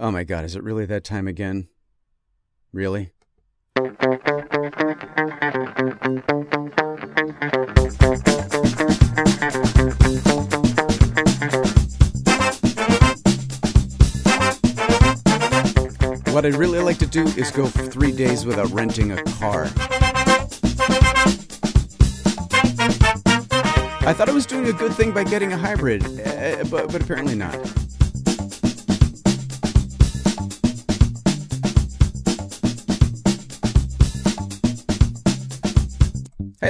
Oh my god, is it really that time again? Really? What I'd really like to do is go three days without renting a car. I thought I was doing a good thing by getting a hybrid, eh, but, but apparently not.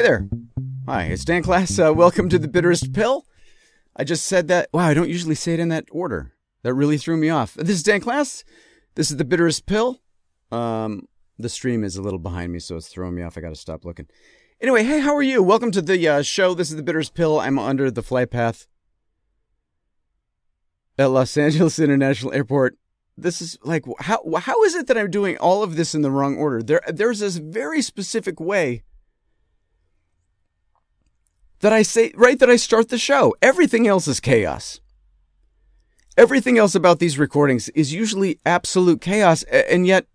There. Hi, it's Dan Klass. Uh, welcome to the Bitterest Pill. I just said that. Wow, I don't usually say it in that order. That really threw me off. This is Dan Klass. This is the Bitterest Pill. Um, the stream is a little behind me, so it's throwing me off. I got to stop looking. Anyway, hey, how are you? Welcome to the uh, show. This is the Bitterest Pill. I'm under the flight path at Los Angeles International Airport. This is like how how is it that I'm doing all of this in the wrong order? There there's this very specific way that I say right that I start the show. Everything else is chaos. Everything else about these recordings is usually absolute chaos and yet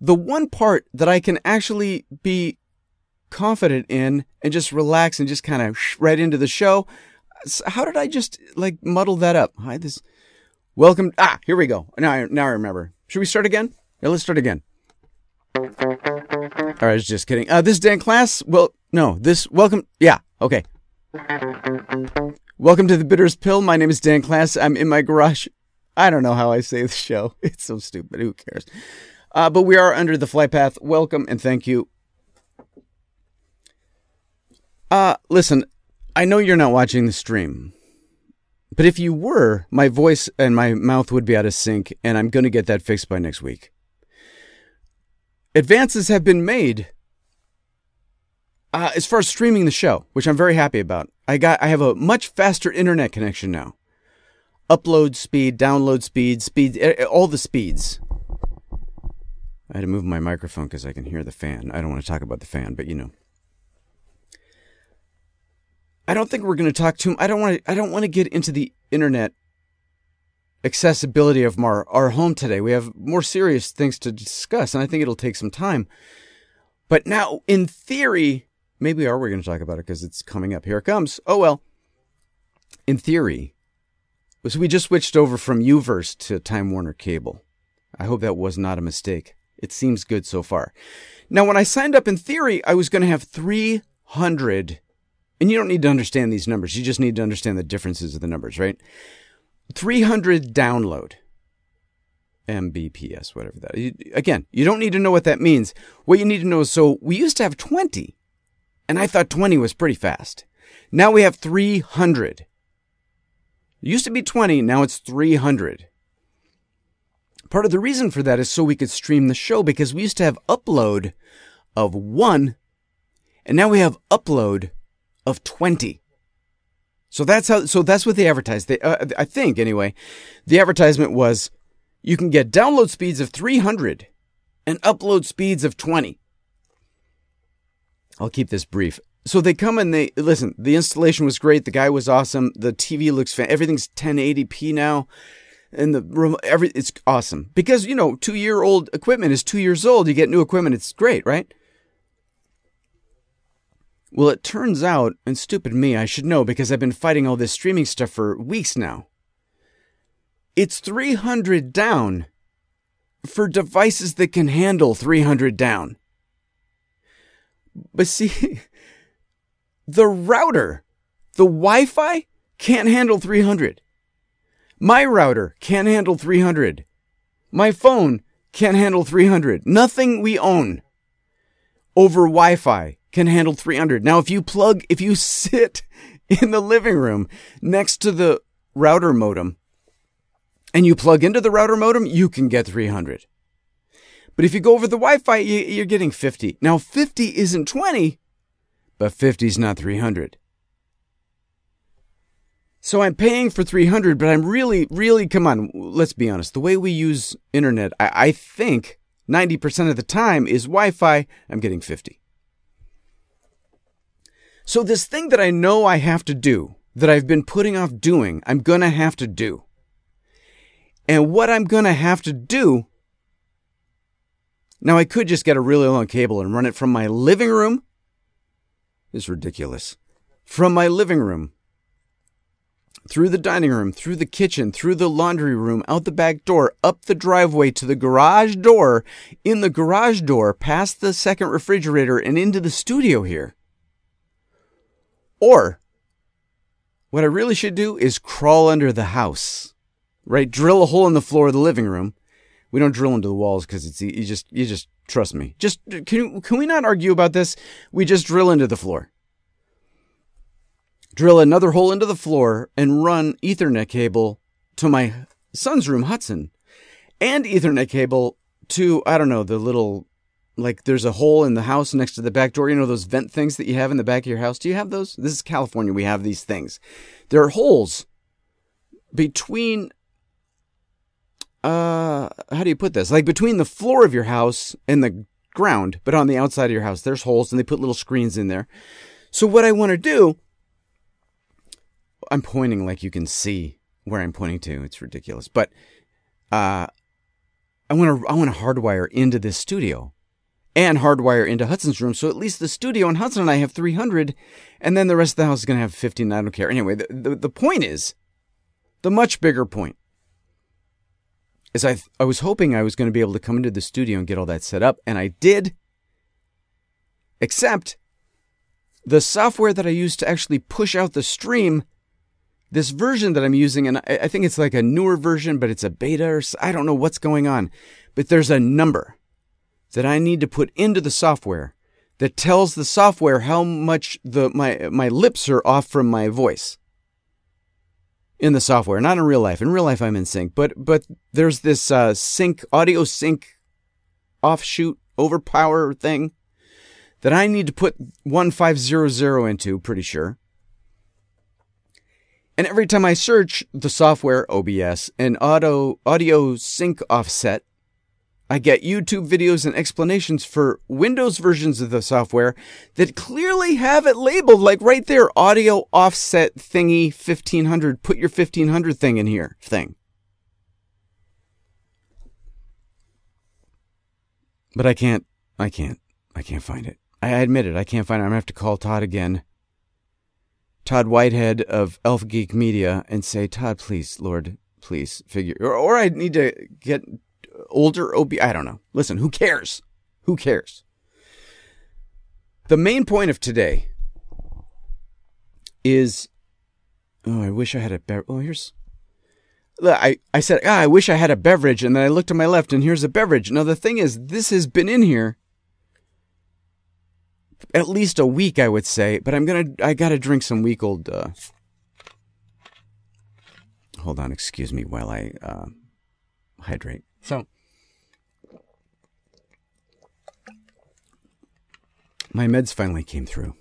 the one part that I can actually be confident in and just relax and just kind of right into the show. How did I just like muddle that up? Hi, this welcome. Ah, here we go. Now, I, now I remember. Should we start again? Yeah, let's start again. All right, I was just kidding. Uh, this Dan Klass. Well, no, this welcome. Yeah, okay. Welcome to the Bitterest Pill. My name is Dan Klass. I'm in my garage. I don't know how I say the show. It's so stupid. Who cares? Uh, but we are under the flight path. Welcome and thank you. Uh, listen, I know you're not watching the stream, but if you were, my voice and my mouth would be out of sync, and I'm going to get that fixed by next week. Advances have been made uh, as far as streaming the show, which I'm very happy about. I got I have a much faster internet connection now. Upload speed, download speed, speed, all the speeds. I had to move my microphone because I can hear the fan. I don't want to talk about the fan, but you know. I don't think we're going to talk too. I don't want to. I don't want to get into the internet accessibility of our our home today. We have more serious things to discuss, and I think it'll take some time. But now, in theory, maybe are we going to talk about it because it's coming up. Here it comes. Oh well. In theory, so we just switched over from UVerse to Time Warner Cable. I hope that was not a mistake. It seems good so far. Now, when I signed up in theory, I was going to have 300 and you don't need to understand these numbers. You just need to understand the differences of the numbers, right? 300 download. Mbps, whatever that. Again, you don't need to know what that means. What you need to know is so we used to have 20, and I thought 20 was pretty fast. Now we have 300. It used to be 20, now it's 300. Part of the reason for that is so we could stream the show because we used to have upload of one, and now we have upload of 20. So that's how, so that's what they advertised. They, uh, I think anyway, the advertisement was you can get download speeds of 300 and upload speeds of 20. I'll keep this brief. So they come and they listen. The installation was great. The guy was awesome. The TV looks fan. Everything's 1080p now, and the room. Every it's awesome because you know two year old equipment is two years old. You get new equipment. It's great, right? Well, it turns out, and stupid me, I should know because I've been fighting all this streaming stuff for weeks now. It's 300 down for devices that can handle 300 down. But see, the router, the Wi Fi can't handle 300. My router can't handle 300. My phone can't handle 300. Nothing we own over Wi Fi can handle 300. Now, if you plug, if you sit in the living room next to the router modem and you plug into the router modem, you can get 300. But if you go over the Wi Fi, you're getting 50. Now, 50 isn't 20, but 50 is not 300. So I'm paying for 300, but I'm really, really, come on, let's be honest. The way we use internet, I, I think 90% of the time is Wi Fi. I'm getting 50. So, this thing that I know I have to do, that I've been putting off doing, I'm going to have to do. And what I'm going to have to do now, I could just get a really long cable and run it from my living room. It's ridiculous. From my living room, through the dining room, through the kitchen, through the laundry room, out the back door, up the driveway to the garage door, in the garage door, past the second refrigerator, and into the studio here. Or, what I really should do is crawl under the house, right? Drill a hole in the floor of the living room, we don't drill into the walls because it's you just you just trust me. Just can can we not argue about this? We just drill into the floor. Drill another hole into the floor and run Ethernet cable to my son's room, Hudson, and Ethernet cable to I don't know the little like there's a hole in the house next to the back door. You know those vent things that you have in the back of your house. Do you have those? This is California. We have these things. There are holes between uh how do you put this? Like between the floor of your house and the ground, but on the outside of your house, there's holes and they put little screens in there. So what I want to do I'm pointing like you can see where I'm pointing to. It's ridiculous. But uh I want to I want to hardwire into this studio and hardwire into Hudson's room. So at least the studio and Hudson and I have 300, and then the rest of the house is going to have 15. I don't care. Anyway, the, the, the point is, the much bigger point is I I was hoping I was going to be able to come into the studio and get all that set up, and I did. Except the software that I use to actually push out the stream, this version that I'm using, and I, I think it's like a newer version, but it's a beta or I don't know what's going on, but there's a number that I need to put into the software that tells the software how much the my my lips are off from my voice in the software, not in real life. In real life, I'm in sync, but but there's this uh, sync audio sync offshoot overpower thing that I need to put one five zero zero into. Pretty sure. And every time I search the software OBS and auto audio sync offset, I get YouTube videos and explanations for Windows versions of the software that clearly have it labeled like right there audio offset thingy 1500 put your 1500 thing in here thing. But I can't I can't I can't find it. I admit it. I can't find it. I'm to have to call Todd again. Todd Whitehead of Elf Geek Media and say, "Todd, please, Lord, please figure or, or I need to get older OB. I don't know. Listen, who cares? Who cares? The main point of today is oh, I wish I had a beverage. Oh, here's. I, I said, ah, I wish I had a beverage. And then I looked to my left and here's a beverage. Now, the thing is, this has been in here at least a week, I would say, but I'm going to, I got to drink some week old. Uh... Hold on, excuse me while I uh, hydrate. So, my meds finally came through.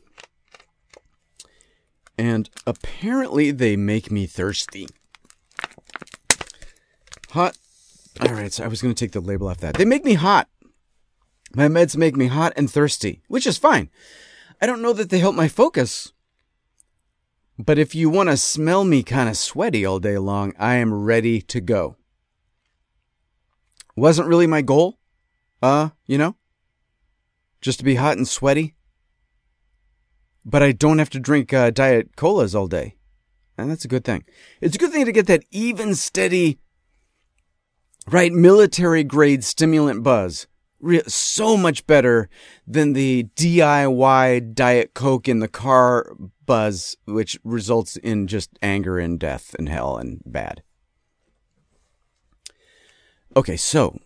And apparently they make me thirsty. Hot. All right, so I was going to take the label off that. They make me hot. My meds make me hot and thirsty, which is fine. I don't know that they help my focus. But if you want to smell me kind of sweaty all day long, I am ready to go. Wasn't really my goal. Uh, you know? Just to be hot and sweaty. But I don't have to drink uh, diet colas all day. And that's a good thing. It's a good thing to get that even, steady, right, military grade stimulant buzz. Re- so much better than the DIY Diet Coke in the car buzz, which results in just anger and death and hell and bad. Okay, so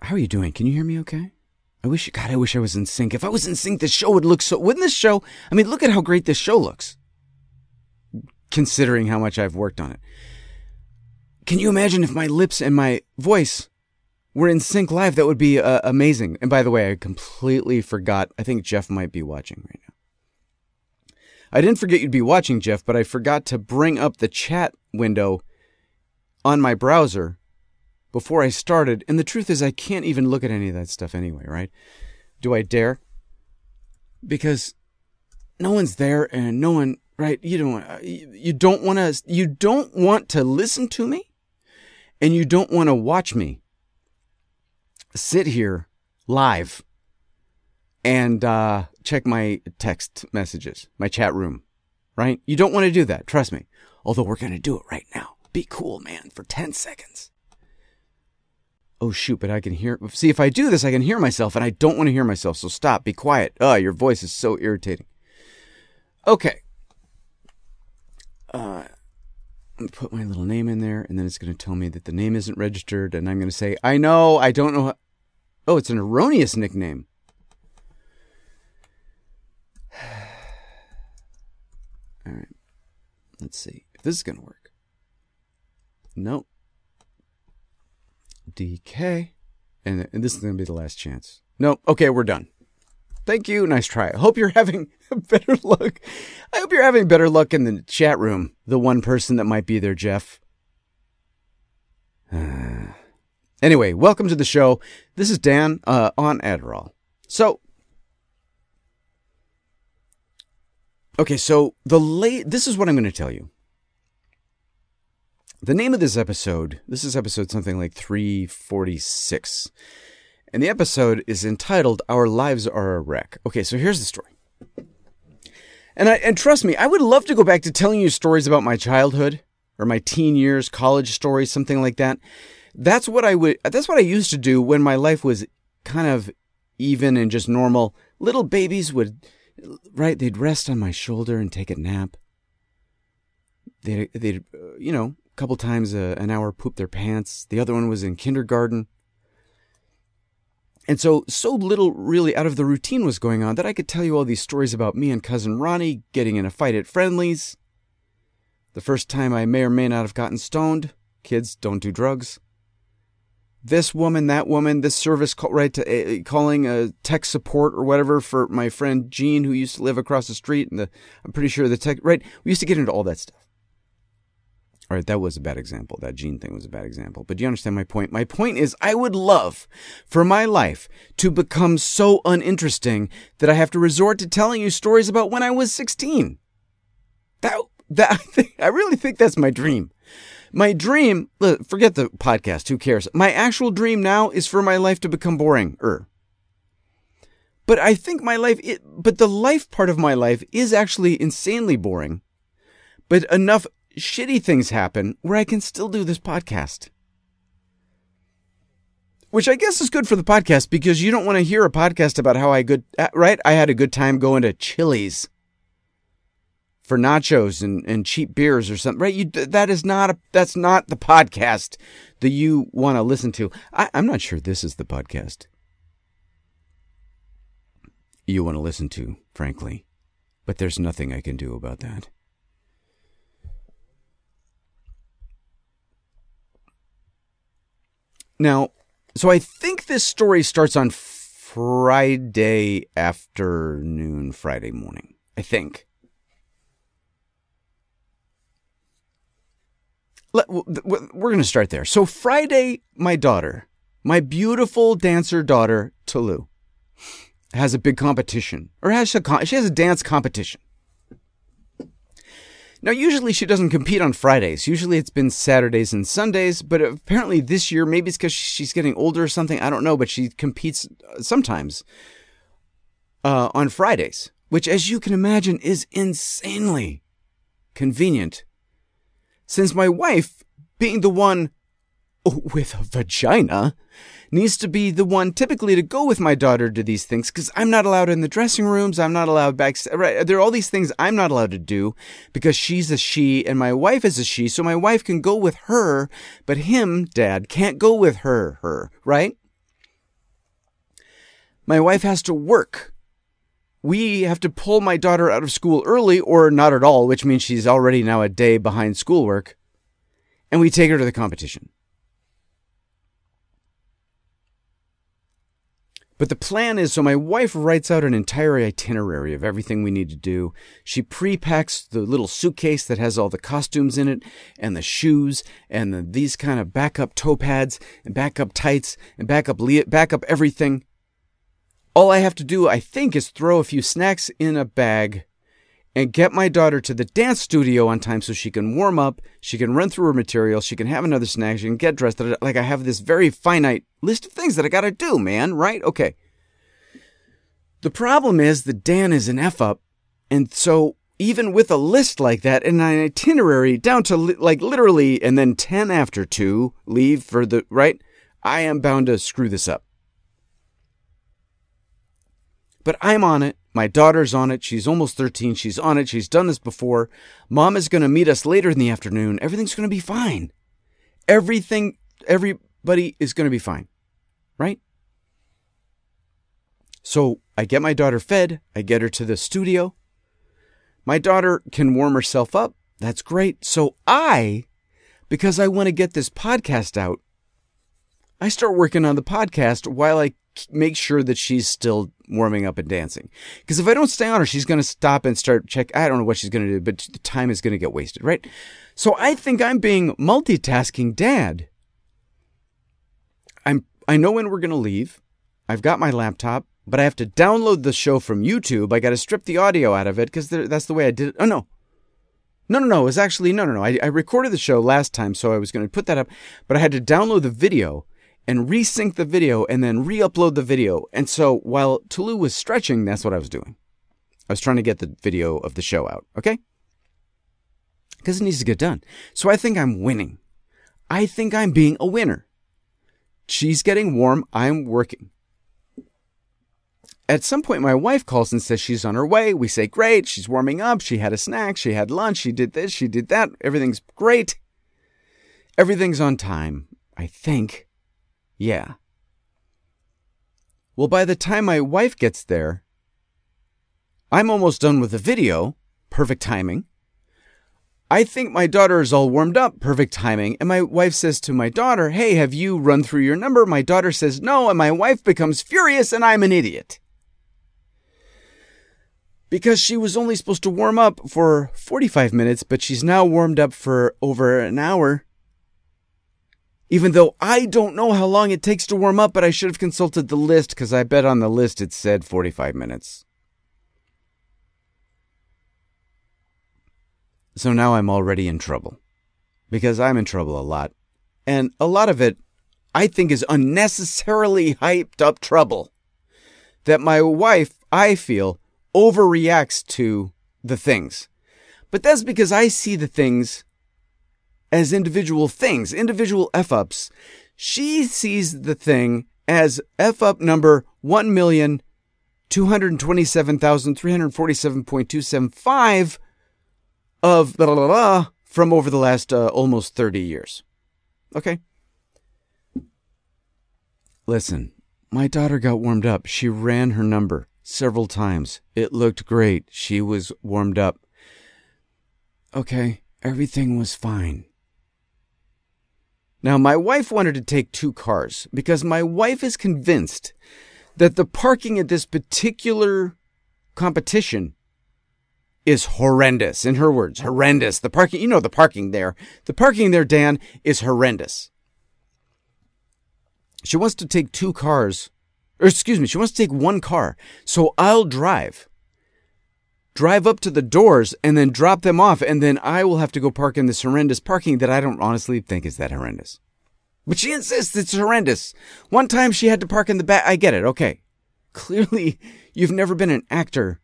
how are you doing? Can you hear me okay? I wish, God, I wish I was in sync. If I was in sync, this show would look so. Wouldn't this show? I mean, look at how great this show looks, considering how much I've worked on it. Can you imagine if my lips and my voice were in sync live? That would be uh, amazing. And by the way, I completely forgot. I think Jeff might be watching right now. I didn't forget you'd be watching, Jeff, but I forgot to bring up the chat window on my browser before I started. And the truth is, I can't even look at any of that stuff anyway, right? Do I dare? Because no one's there and no one, right? You don't, want, you don't want to, you don't want to listen to me and you don't want to watch me sit here live and uh, check my text messages, my chat room, right? You don't want to do that. Trust me. Although we're going to do it right now. Be cool, man, for 10 seconds. Oh, shoot, but I can hear. See, if I do this, I can hear myself, and I don't want to hear myself. So stop. Be quiet. Oh, your voice is so irritating. Okay. Uh, put my little name in there, and then it's going to tell me that the name isn't registered, and I'm going to say, I know, I don't know. How... Oh, it's an erroneous nickname. All right. Let's see if this is going to work. Nope. DK. And, and this is going to be the last chance. No, Okay, we're done. Thank you. Nice try. I hope you're having better luck. I hope you're having better luck in the chat room. The one person that might be there, Jeff. anyway, welcome to the show. This is Dan uh, on Adderall. So, okay, so the late. This is what I'm going to tell you. The name of this episode, this is episode something like 346. And the episode is entitled Our Lives Are a Wreck. Okay, so here's the story. And I, and trust me, I would love to go back to telling you stories about my childhood or my teen years, college stories, something like that. That's what I would that's what I used to do when my life was kind of even and just normal. Little babies would right, they'd rest on my shoulder and take a nap. They'd, they'd you know, couple times a, an hour pooped their pants. The other one was in kindergarten. And so, so little really out of the routine was going on that I could tell you all these stories about me and cousin Ronnie getting in a fight at Friendly's. The first time I may or may not have gotten stoned. Kids don't do drugs. This woman, that woman, this service call, right to uh, calling a tech support or whatever for my friend Gene who used to live across the street and the I'm pretty sure the tech right. We used to get into all that stuff. All right, that was a bad example. That gene thing was a bad example. But do you understand my point? My point is, I would love for my life to become so uninteresting that I have to resort to telling you stories about when I was 16. That, that, I, think, I really think that's my dream. My dream, forget the podcast, who cares? My actual dream now is for my life to become boring. Er. But I think my life, it, but the life part of my life is actually insanely boring. But enough shitty things happen where I can still do this podcast. Which I guess is good for the podcast because you don't want to hear a podcast about how I good uh, right? I had a good time going to Chili's for nachos and, and cheap beers or something, right? You that is not a that's not the podcast that you want to listen to. I, I'm not sure this is the podcast you want to listen to, frankly, but there's nothing I can do about that. Now, so I think this story starts on Friday afternoon, Friday morning. I think. Let, we're going to start there. So Friday, my daughter, my beautiful dancer daughter, Tulu, has a big competition, or has a, she has a dance competition. Now, usually she doesn't compete on Fridays. Usually it's been Saturdays and Sundays, but apparently this year, maybe it's because she's getting older or something. I don't know, but she competes uh, sometimes uh, on Fridays, which, as you can imagine, is insanely convenient. Since my wife, being the one with a vagina, needs to be the one typically to go with my daughter to these things because I'm not allowed in the dressing rooms. I'm not allowed back. Right. There are all these things I'm not allowed to do because she's a she and my wife is a she. So my wife can go with her, but him, dad, can't go with her, her, right? My wife has to work. We have to pull my daughter out of school early or not at all, which means she's already now a day behind schoolwork. And we take her to the competition. But the plan is so my wife writes out an entire itinerary of everything we need to do. She pre-packs the little suitcase that has all the costumes in it and the shoes and the, these kind of backup toe pads and backup tights and backup le- backup everything. All I have to do, I think, is throw a few snacks in a bag and get my daughter to the dance studio on time so she can warm up, she can run through her material, she can have another snack, she can get dressed. Like I have this very finite list of things that I got to do, man, right? Okay. The problem is that Dan is an F up. And so even with a list like that and an itinerary down to li- like literally and then 10 after 2 leave for the right, I am bound to screw this up. But I'm on it. My daughter's on it. She's almost 13. She's on it. She's done this before. Mom is going to meet us later in the afternoon. Everything's going to be fine. Everything, everybody is going to be fine. Right? So I get my daughter fed. I get her to the studio. My daughter can warm herself up. That's great. So I, because I want to get this podcast out, I start working on the podcast while I make sure that she's still warming up and dancing. Because if I don't stay on her, she's going to stop and start check. I don't know what she's going to do, but the time is going to get wasted, right? So I think I'm being multitasking dad. I'm I know when we're going to leave. I've got my laptop, but I have to download the show from YouTube. I got to strip the audio out of it because that's the way I did it. Oh no. No, no, no. It was actually, no, no, no. I, I recorded the show last time, so I was going to put that up, but I had to download the video and resync the video and then re-upload the video. And so while Tulu was stretching, that's what I was doing. I was trying to get the video of the show out, okay? Because it needs to get done. So I think I'm winning. I think I'm being a winner. She's getting warm. I'm working. At some point, my wife calls and says she's on her way. We say, Great. She's warming up. She had a snack. She had lunch. She did this. She did that. Everything's great. Everything's on time, I think. Yeah. Well, by the time my wife gets there, I'm almost done with the video. Perfect timing. I think my daughter is all warmed up. Perfect timing. And my wife says to my daughter, Hey, have you run through your number? My daughter says no. And my wife becomes furious and I'm an idiot. Because she was only supposed to warm up for 45 minutes, but she's now warmed up for over an hour even though I don't know how long it takes to warm up, but I should have consulted the list because I bet on the list it said 45 minutes. So now I'm already in trouble because I'm in trouble a lot. And a lot of it, I think, is unnecessarily hyped up trouble that my wife, I feel, overreacts to the things. But that's because I see the things as individual things, individual F ups. She sees the thing as F up number 1,227,347.275 of blah, blah, blah, from over the last uh, almost 30 years. Okay? Listen, my daughter got warmed up. She ran her number several times. It looked great. She was warmed up. Okay, everything was fine. Now, my wife wanted to take two cars because my wife is convinced that the parking at this particular competition is horrendous. In her words, horrendous. The parking, you know, the parking there. The parking there, Dan, is horrendous. She wants to take two cars, or excuse me, she wants to take one car. So I'll drive drive up to the doors and then drop them off, and then I will have to go park in this horrendous parking that I don't honestly think is that horrendous. But she insists it's horrendous. One time she had to park in the back. I get it. Okay. Clearly, you've never been an actor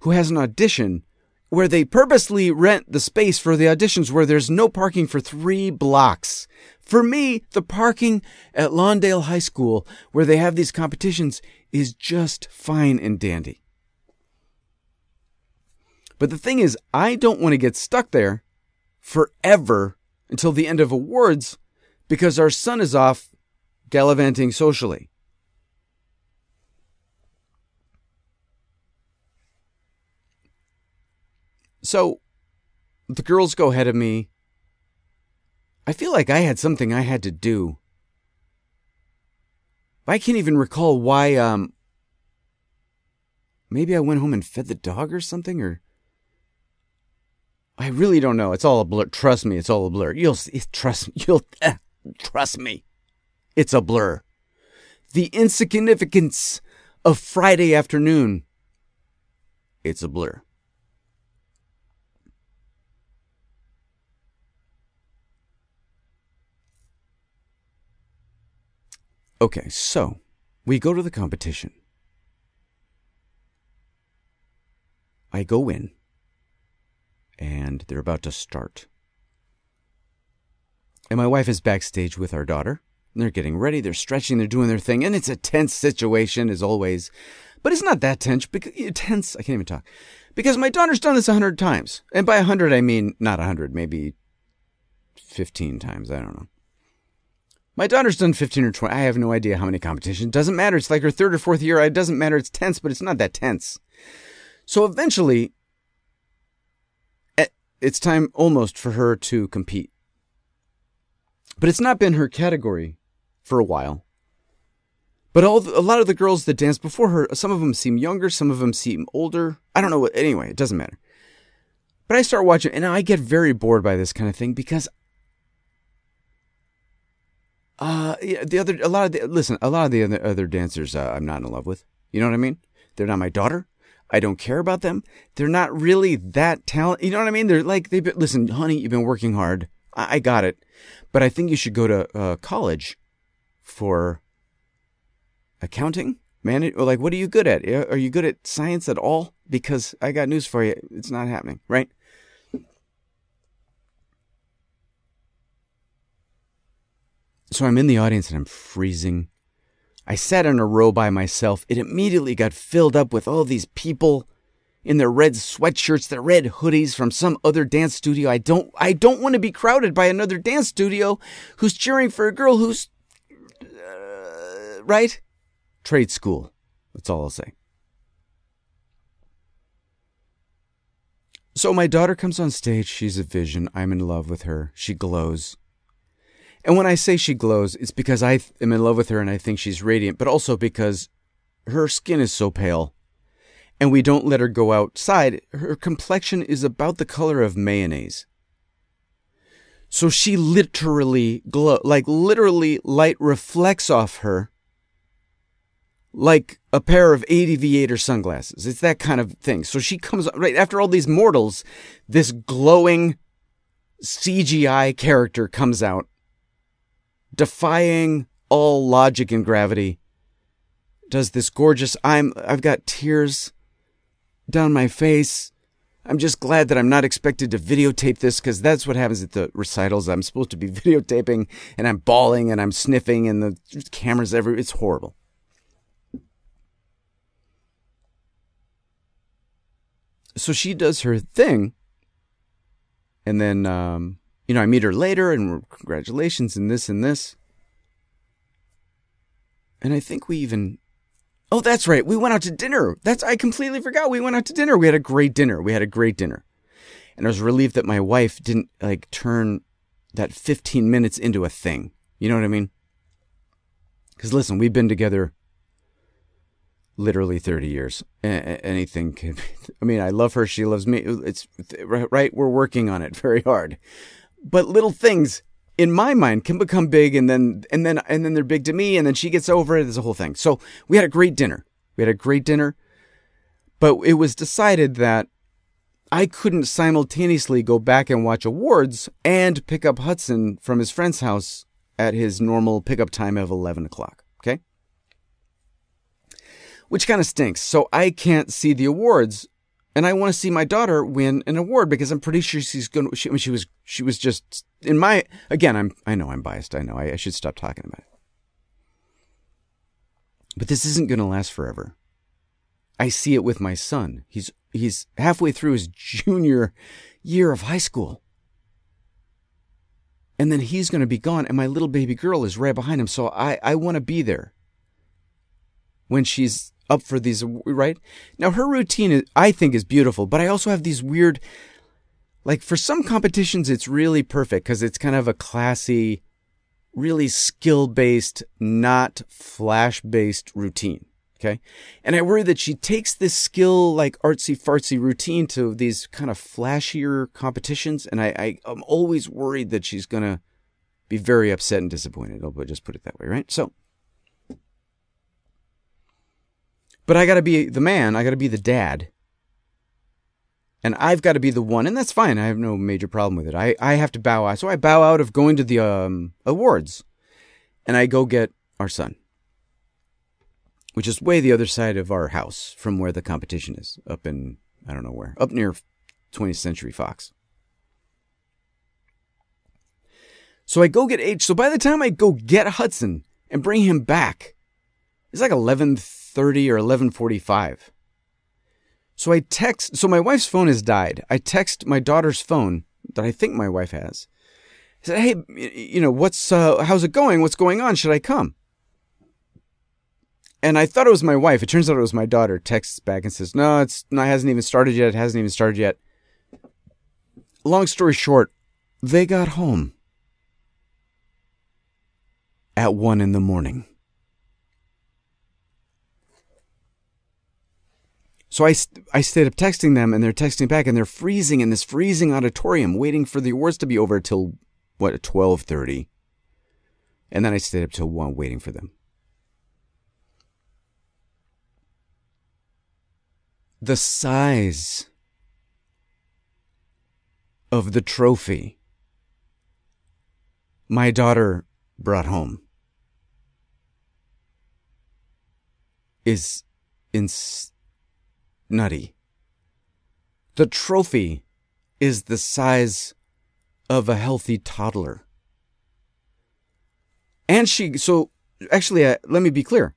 who has an audition where they purposely rent the space for the auditions where there's no parking for three blocks. For me, the parking at Lawndale High School where they have these competitions is just fine and dandy. But the thing is, I don't want to get stuck there forever until the end of awards because our son is off gallivanting socially. So the girls go ahead of me. I feel like I had something I had to do. I can't even recall why um maybe I went home and fed the dog or something or I really don't know. It's all a blur. Trust me, it's all a blur. You'll see. Trust. You'll eh, trust me. It's a blur. The insignificance of Friday afternoon. It's a blur. Okay, so we go to the competition. I go in and they're about to start. And my wife is backstage with our daughter. They're getting ready, they're stretching, they're doing their thing, and it's a tense situation as always. But it's not that tense because tense, I can't even talk. Because my daughter's done this a hundred times. And by a hundred I mean not a hundred, maybe fifteen times, I don't know. My daughter's done 15 or 20. I have no idea how many competitions. Doesn't matter. It's like her third or fourth year. It doesn't matter. It's tense, but it's not that tense. So eventually, eh, it's time almost for her to compete. But it's not been her category for a while. But all the, a lot of the girls that danced before her, some of them seem younger, some of them seem older. I don't know what. Anyway, it doesn't matter. But I start watching, and I get very bored by this kind of thing because uh, the other, a lot of the, listen, a lot of the other, other dancers uh, I'm not in love with. You know what I mean? They're not my daughter. I don't care about them. They're not really that talent. You know what I mean? They're like, they've been, listen, honey, you've been working hard. I, I got it. But I think you should go to uh, college for accounting, man. Like, what are you good at? Are you good at science at all? Because I got news for you. It's not happening, right? So I'm in the audience and I'm freezing. I sat in a row by myself. It immediately got filled up with all these people in their red sweatshirts, their red hoodies from some other dance studio. I don't I don't want to be crowded by another dance studio who's cheering for a girl who's uh, right? Trade school. That's all I'll say. So my daughter comes on stage. She's a vision. I'm in love with her. She glows. And when I say she glows, it's because I am in love with her and I think she's radiant, but also because her skin is so pale and we don't let her go outside. Her complexion is about the color of mayonnaise. So she literally glow, like literally light reflects off her like a pair of aviator sunglasses. It's that kind of thing. So she comes right after all these mortals, this glowing CGI character comes out defying all logic and gravity, does this gorgeous I'm I've got tears down my face. I'm just glad that I'm not expected to videotape this because that's what happens at the recitals. I'm supposed to be videotaping and I'm bawling and I'm sniffing and the cameras every it's horrible. So she does her thing and then um, you know, I meet her later and congratulations and this and this. And I think we even Oh, that's right. We went out to dinner. That's I completely forgot. We went out to dinner. We had a great dinner. We had a great dinner. And I was relieved that my wife didn't like turn that 15 minutes into a thing. You know what I mean? Cuz listen, we've been together literally 30 years. A- anything could I mean, I love her, she loves me. It's right, we're working on it very hard but little things in my mind can become big and then and then and then they're big to me and then she gets over it. There's a whole thing. So we had a great dinner. We had a great dinner but it was decided that i couldn't simultaneously go back and watch awards and pick up hudson from his friend's house at his normal pickup time of 11 o'clock okay? Which kind of stinks. So i can't see the awards and I want to see my daughter win an award because I'm pretty sure she's going to, she, I mean, she was, she was just in my, again, I'm, I know I'm biased. I know I, I should stop talking about it. But this isn't going to last forever. I see it with my son. He's, he's halfway through his junior year of high school. And then he's going to be gone and my little baby girl is right behind him. So I, I want to be there when she's up for these, right? Now, her routine, I think, is beautiful, but I also have these weird, like, for some competitions, it's really perfect because it's kind of a classy, really skill based, not flash based routine. Okay. And I worry that she takes this skill, like artsy fartsy routine to these kind of flashier competitions. And I, I, I'm always worried that she's going to be very upset and disappointed. I'll just put it that way, right? So, But I got to be the man, I got to be the dad. And I've got to be the one, and that's fine. I have no major problem with it. I, I have to bow out. So I bow out of going to the um, awards and I go get our son. which is way the other side of our house from where the competition is, up in, I don't know where, up near 20th Century Fox. So I go get H. So by the time I go get Hudson and bring him back, it's like 11:30 or 11:45. So I text. So my wife's phone has died. I text my daughter's phone that I think my wife has. I said, "Hey, you know what's uh, how's it going? What's going on? Should I come?" And I thought it was my wife. It turns out it was my daughter. Texts back and says, "No, it's not it hasn't even started yet. It hasn't even started yet." Long story short, they got home at one in the morning. So I, I stayed up texting them and they're texting back and they're freezing in this freezing auditorium waiting for the awards to be over till what 12:30. And then I stayed up till 1 waiting for them. The size of the trophy my daughter brought home is ins- nutty. The trophy is the size of a healthy toddler. And she, so actually, uh, let me be clear.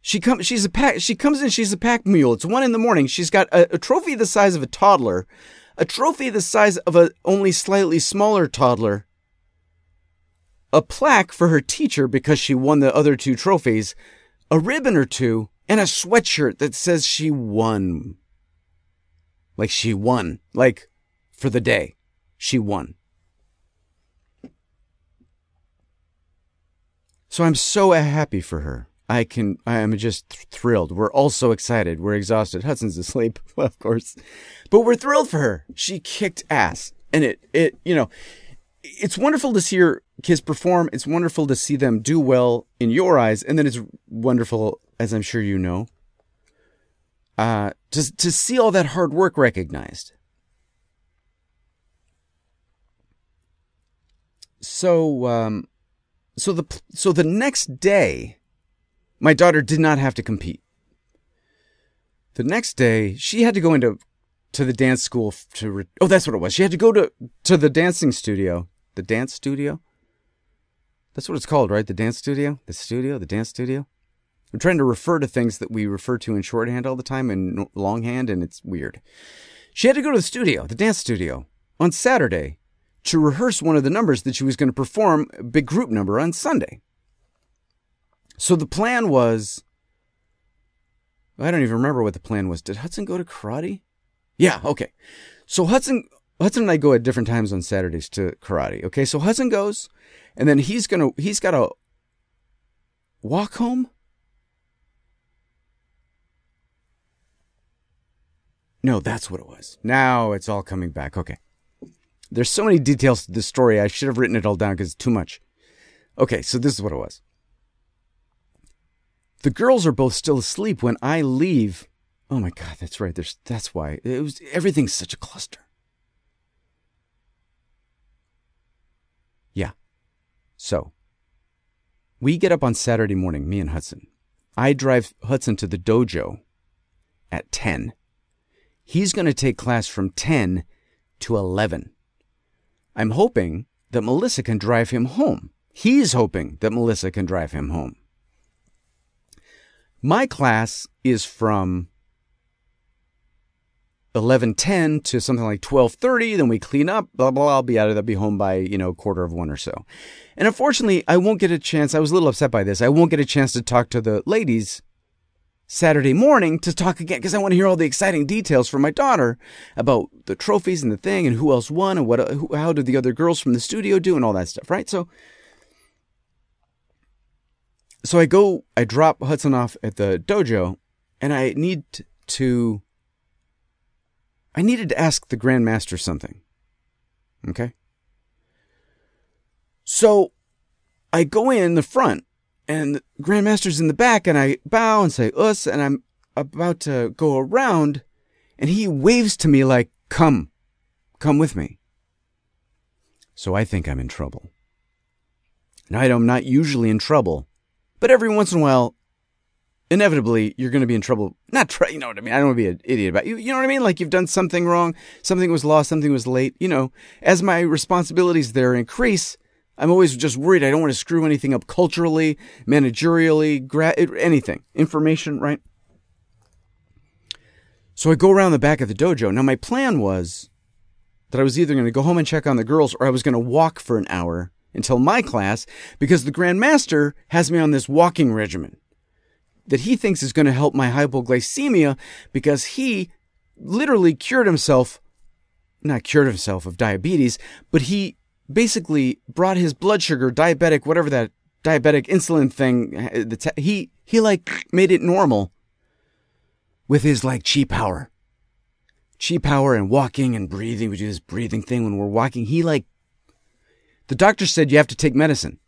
She comes, she's a pack, she comes in, she's a pack mule. It's one in the morning. She's got a, a trophy the size of a toddler, a trophy the size of a only slightly smaller toddler, a plaque for her teacher because she won the other two trophies, a ribbon or two, and a sweatshirt that says she won. Like she won. Like for the day. She won. So I'm so happy for her. I can, I am just thrilled. We're all so excited. We're exhausted. Hudson's asleep, of course, but we're thrilled for her. She kicked ass. And it, it, you know, it's wonderful to see her kids perform. It's wonderful to see them do well in your eyes, and then it's wonderful, as I'm sure you know, uh, to to see all that hard work recognized. So, um, so the so the next day, my daughter did not have to compete. The next day, she had to go into to the dance school to re- oh that's what it was. She had to go to to the dancing studio. The dance studio? That's what it's called right? The dance studio? The studio? The dance studio i'm trying to refer to things that we refer to in shorthand all the time and longhand and it's weird she had to go to the studio the dance studio on saturday to rehearse one of the numbers that she was going to perform a big group number on sunday so the plan was i don't even remember what the plan was did hudson go to karate yeah, okay. So Hudson Hudson and I go at different times on Saturdays to karate. Okay, so Hudson goes, and then he's gonna he's got to walk home. No, that's what it was. Now it's all coming back. Okay. There's so many details to this story. I should have written it all down because it's too much. Okay, so this is what it was. The girls are both still asleep when I leave Oh my God, that's right. There's that's why it was everything's such a cluster. Yeah. So we get up on Saturday morning, me and Hudson. I drive Hudson to the dojo at 10. He's going to take class from 10 to 11. I'm hoping that Melissa can drive him home. He's hoping that Melissa can drive him home. My class is from 11:10 to something like 12:30 then we clean up blah blah blah I'll be out of there I'll be home by you know quarter of one or so and unfortunately I won't get a chance I was a little upset by this I won't get a chance to talk to the ladies Saturday morning to talk again because I want to hear all the exciting details from my daughter about the trophies and the thing and who else won and what who, how did the other girls from the studio do and all that stuff right so so I go I drop Hudson off at the dojo and I need to I needed to ask the Grandmaster something. Okay? So I go in the front and the Grandmaster's in the back and I bow and say us and I'm about to go around and he waves to me like, come, come with me. So I think I'm in trouble. Now I'm not usually in trouble, But every once in a while, inevitably, you're going to be in trouble. Not, try, you know what I mean? I don't want to be an idiot about you. You know what I mean? Like you've done something wrong, something was lost, something was late. You know, as my responsibilities there increase, I'm always just worried I don't want to screw anything up culturally, managerially, gra- anything, information, right? So I go around the back of the dojo. Now, my plan was that I was either going to go home and check on the girls or I was going to walk for an hour until my class because the Grand Master has me on this walking regimen that he thinks is going to help my hypoglycemia because he literally cured himself, not cured himself of diabetes, but he basically brought his blood sugar, diabetic, whatever that diabetic insulin thing, eh, he, he like made it normal with his like chi power. Chi power and walking and breathing. We do this breathing thing when we're walking. He like, the doctor said you have to take medicine.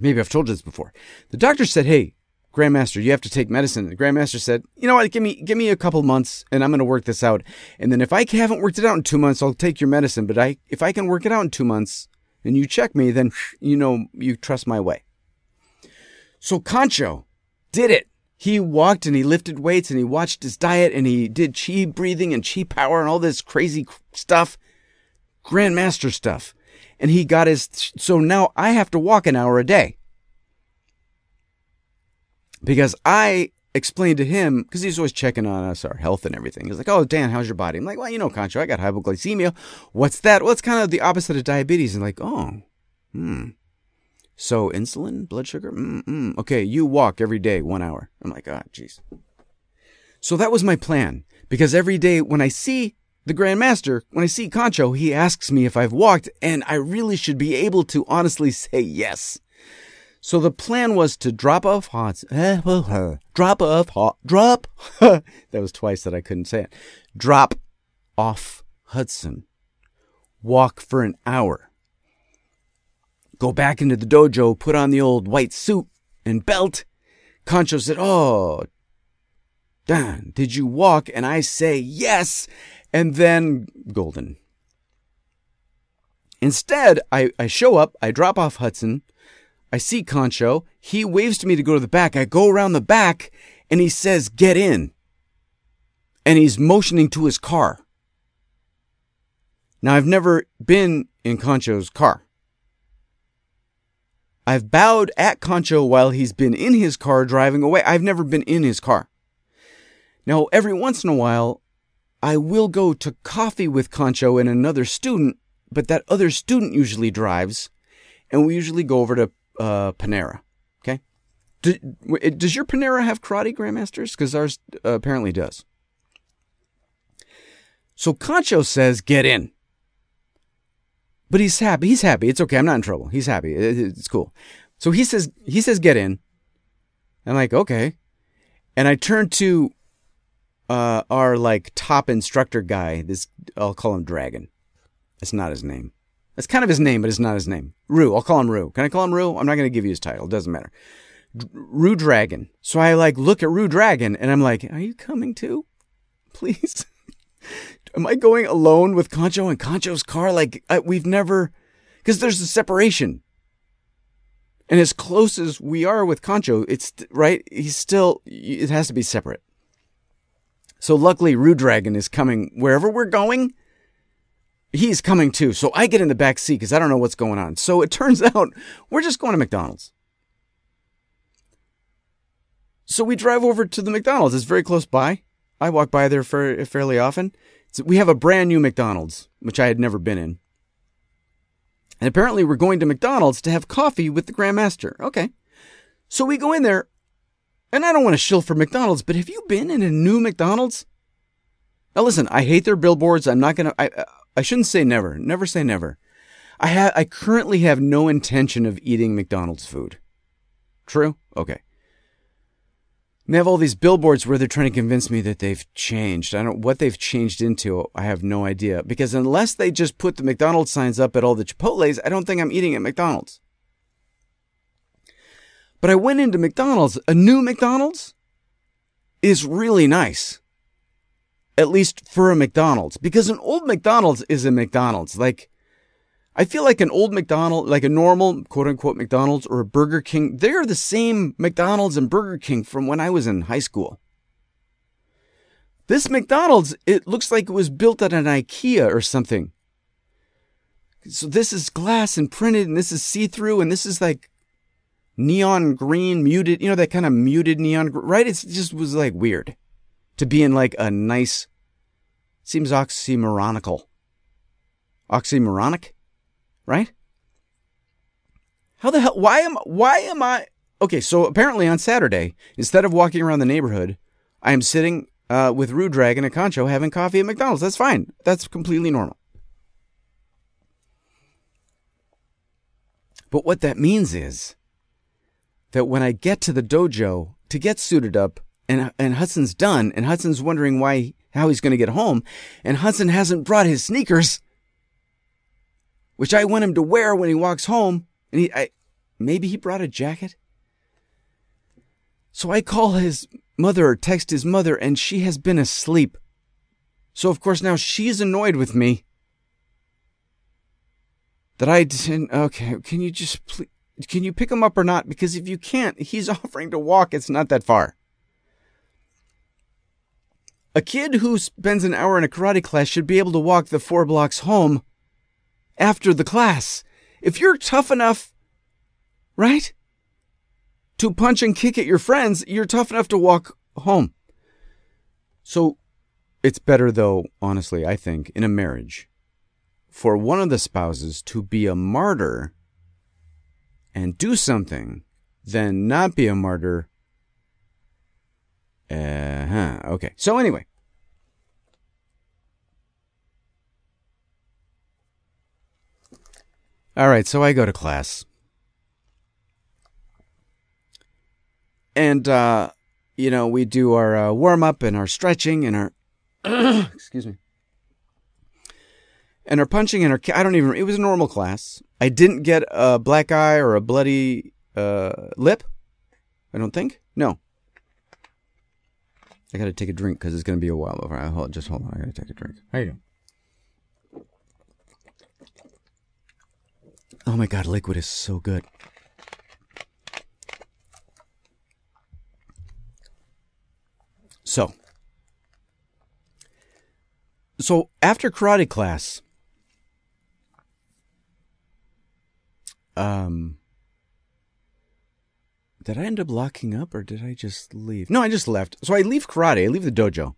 Maybe I've told you this before. The doctor said, hey, Grandmaster, you have to take medicine. The Grandmaster said, you know what, give me give me a couple months and I'm gonna work this out. And then if I haven't worked it out in two months, I'll take your medicine. But I if I can work it out in two months and you check me, then you know you trust my way. So Concho did it. He walked and he lifted weights and he watched his diet and he did chi breathing and chi power and all this crazy stuff, Grandmaster stuff. And he got his, so now I have to walk an hour a day because I explained to him because he's always checking on us, our health and everything. He's like, "Oh, Dan, how's your body?" I'm like, "Well, you know, Concho, I got hypoglycemia. What's that? Well, it's kind of the opposite of diabetes." And like, "Oh, hmm." So insulin, blood sugar, mm-mm. okay. You walk every day, one hour. I'm like, "Ah, oh, jeez." So that was my plan because every day when I see the Grand Master, when I see Concho, he asks me if I've walked, and I really should be able to honestly say yes. So the plan was to drop off hot, eh, drop off drop. that was twice that I couldn't say it. Drop off Hudson. Walk for an hour. Go back into the dojo, put on the old white suit and belt. Concho said, Oh, Dan, did you walk? And I say, Yes. And then golden. Instead, I, I show up, I drop off Hudson, I see Concho. He waves to me to go to the back. I go around the back and he says, Get in. And he's motioning to his car. Now, I've never been in Concho's car. I've bowed at Concho while he's been in his car driving away. I've never been in his car. Now, every once in a while, I will go to coffee with Concho and another student, but that other student usually drives, and we usually go over to uh, Panera. Okay. Do, does your Panera have karate grandmasters? Because ours uh, apparently does. So Concho says, "Get in." But he's happy. He's happy. It's okay. I'm not in trouble. He's happy. It's cool. So he says, he says, "Get in." I'm like, okay. And I turn to uh, our like top instructor guy. This I'll call him Dragon. That's not his name. That's kind of his name, but it's not his name. Rue. I'll call him Rue. Can I call him Rue? I'm not going to give you his title. It doesn't matter. Rue Dragon. So I like look at Rue Dragon and I'm like, are you coming too? Please. Am I going alone with Concho and Concho's car? Like I, we've never, because there's a separation. And as close as we are with Concho, it's right. He's still, it has to be separate. So luckily, Rue Dragon is coming wherever we're going he's coming too. So I get in the back seat because I don't know what's going on. So it turns out we're just going to McDonald's. So we drive over to the McDonald's. It's very close by. I walk by there fairly often. So we have a brand new McDonald's, which I had never been in. And apparently we're going to McDonald's to have coffee with the Grandmaster. Okay. So we go in there, and I don't want to shill for McDonald's, but have you been in a new McDonald's? Now listen, I hate their billboards. I'm not gonna. I uh, I shouldn't say never. Never say never. I have I currently have no intention of eating McDonald's food. True? Okay. they have all these billboards where they're trying to convince me that they've changed. I don't what they've changed into. I have no idea because unless they just put the McDonald's signs up at all the Chipotle's, I don't think I'm eating at McDonald's. But I went into McDonald's. A new McDonald's is really nice at least for a McDonald's, because an old McDonald's is a McDonald's. Like, I feel like an old McDonald, like a normal quote unquote McDonald's or a Burger King, they're the same McDonald's and Burger King from when I was in high school. This McDonald's, it looks like it was built at an IKEA or something. So this is glass and printed, and this is see through, and this is like neon green, muted, you know, that kind of muted neon, right? It just was like weird to be in like a nice, seems oxymoronical. Oxymoronic, right? How the hell, why am, why am I, okay, so apparently on Saturday, instead of walking around the neighborhood, I am sitting uh, with Rue Dragon and Concho having coffee at McDonald's. That's fine. That's completely normal. But what that means is that when I get to the dojo to get suited up and, and Hudson's done and Hudson's wondering why, how he's going to get home and Hudson hasn't brought his sneakers, which I want him to wear when he walks home. And he, I, maybe he brought a jacket. So I call his mother or text his mother and she has been asleep. So of course now she's annoyed with me that I didn't. Okay, can you just please, can you pick him up or not? Because if you can't, he's offering to walk. It's not that far. A kid who spends an hour in a karate class should be able to walk the four blocks home after the class. If you're tough enough, right, to punch and kick at your friends, you're tough enough to walk home. So it's better, though, honestly, I think, in a marriage for one of the spouses to be a martyr and do something than not be a martyr. Uh huh. Okay. So, anyway. All right. So I go to class. And, uh, you know, we do our uh, warm up and our stretching and our. excuse me and our punching and our I don't even it was a normal class. I didn't get a black eye or a bloody uh, lip. I don't think. No. I gotta take a drink because it's gonna be a while before I hold just hold on. I gotta take a drink. How you doing? Oh my god, liquid is so good. So, so after karate class, um did I end up locking up or did I just leave? No, I just left. So I leave karate, I leave the dojo.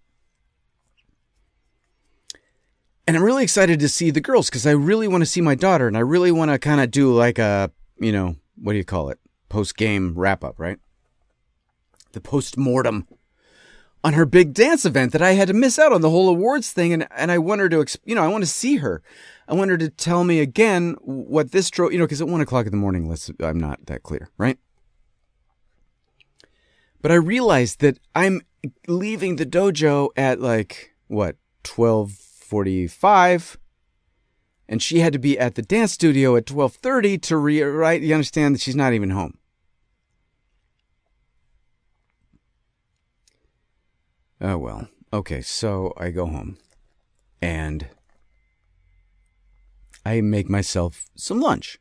And I'm really excited to see the girls because I really want to see my daughter and I really want to kind of do like a, you know, what do you call it? Post game wrap up, right? The post mortem on her big dance event that I had to miss out on the whole awards thing. And, and I want her to, you know, I want to see her. I want her to tell me again what this drove, you know, because at one o'clock in the morning, let's, I'm not that clear, right? But I realized that I'm leaving the dojo at like, what, 1245? And she had to be at the dance studio at 1230 to re, right? You understand that she's not even home. Oh, well. Okay, so I go home and I make myself some lunch.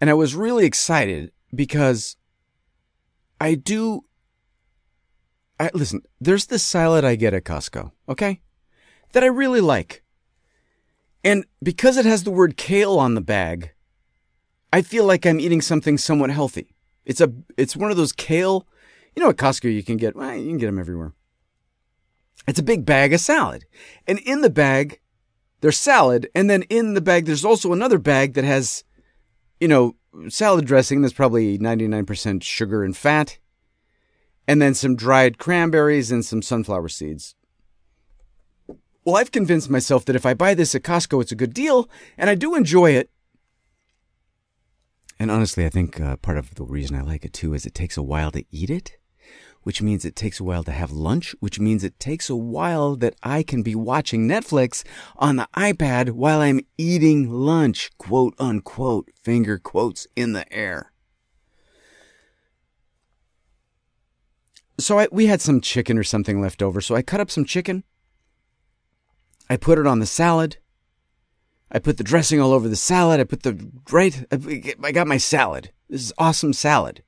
And I was really excited because I do. I, listen, there's this salad I get at Costco, okay? That I really like. And because it has the word kale on the bag, I feel like I'm eating something somewhat healthy. It's a it's one of those kale, you know at Costco you can get, well, you can get them everywhere. It's a big bag of salad. And in the bag there's salad, and then in the bag there's also another bag that has, you know, salad dressing that's probably 99% sugar and fat, and then some dried cranberries and some sunflower seeds. Well, I've convinced myself that if I buy this at Costco, it's a good deal, and I do enjoy it. And honestly, I think uh, part of the reason I like it too is it takes a while to eat it which means it takes a while to have lunch, which means it takes a while that I can be watching Netflix on the iPad while I'm eating lunch, quote unquote, finger quotes in the air. So I, we had some chicken or something left over, so I cut up some chicken. I put it on the salad. I put the dressing all over the salad. I put the right. I got my salad. This is awesome salad.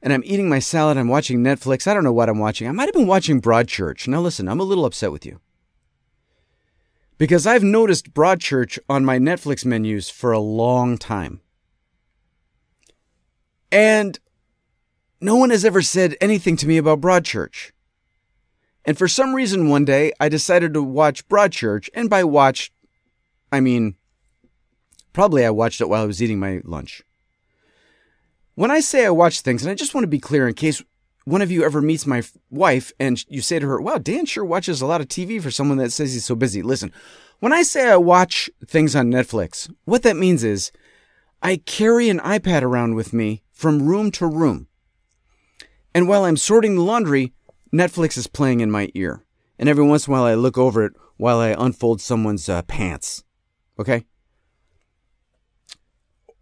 And I'm eating my salad. I'm watching Netflix. I don't know what I'm watching. I might have been watching Broadchurch. Now listen, I'm a little upset with you. Because I've noticed Broadchurch on my Netflix menus for a long time. And no one has ever said anything to me about Broadchurch. And for some reason, one day, I decided to watch Broadchurch, and by watch, I mean, probably I watched it while I was eating my lunch. When I say I watch things, and I just want to be clear in case one of you ever meets my wife and you say to her, Wow, Dan sure watches a lot of TV for someone that says he's so busy. Listen, when I say I watch things on Netflix, what that means is I carry an iPad around with me from room to room. And while I'm sorting the laundry, Netflix is playing in my ear. And every once in a while I look over it while I unfold someone's uh, pants. Okay?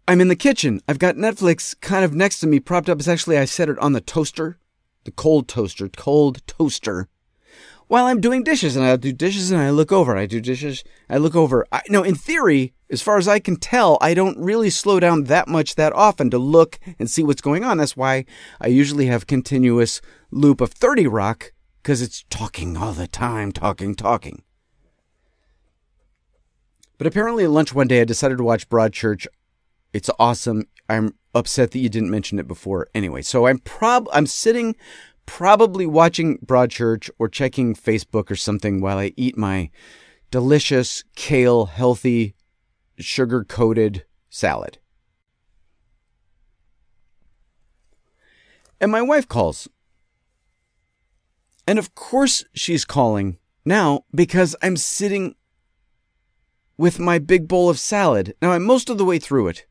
I'm in the kitchen. I've got Netflix kind of next to me, propped up. It's actually, I set it on the toaster, the cold toaster, cold toaster, while I'm doing dishes. And I do dishes and I look over. I do dishes. I look over. I, no, in theory, as far as I can tell, I don't really slow down that much that often to look and see what's going on. That's why I usually have continuous loop of 30 Rock because it's talking all the time, talking, talking. But apparently at lunch one day, I decided to watch Broadchurch. It's awesome. I'm upset that you didn't mention it before. Anyway, so I'm prob I'm sitting probably watching Broadchurch or checking Facebook or something while I eat my delicious kale healthy sugar coated salad. And my wife calls. And of course she's calling now because I'm sitting with my big bowl of salad. Now I'm most of the way through it.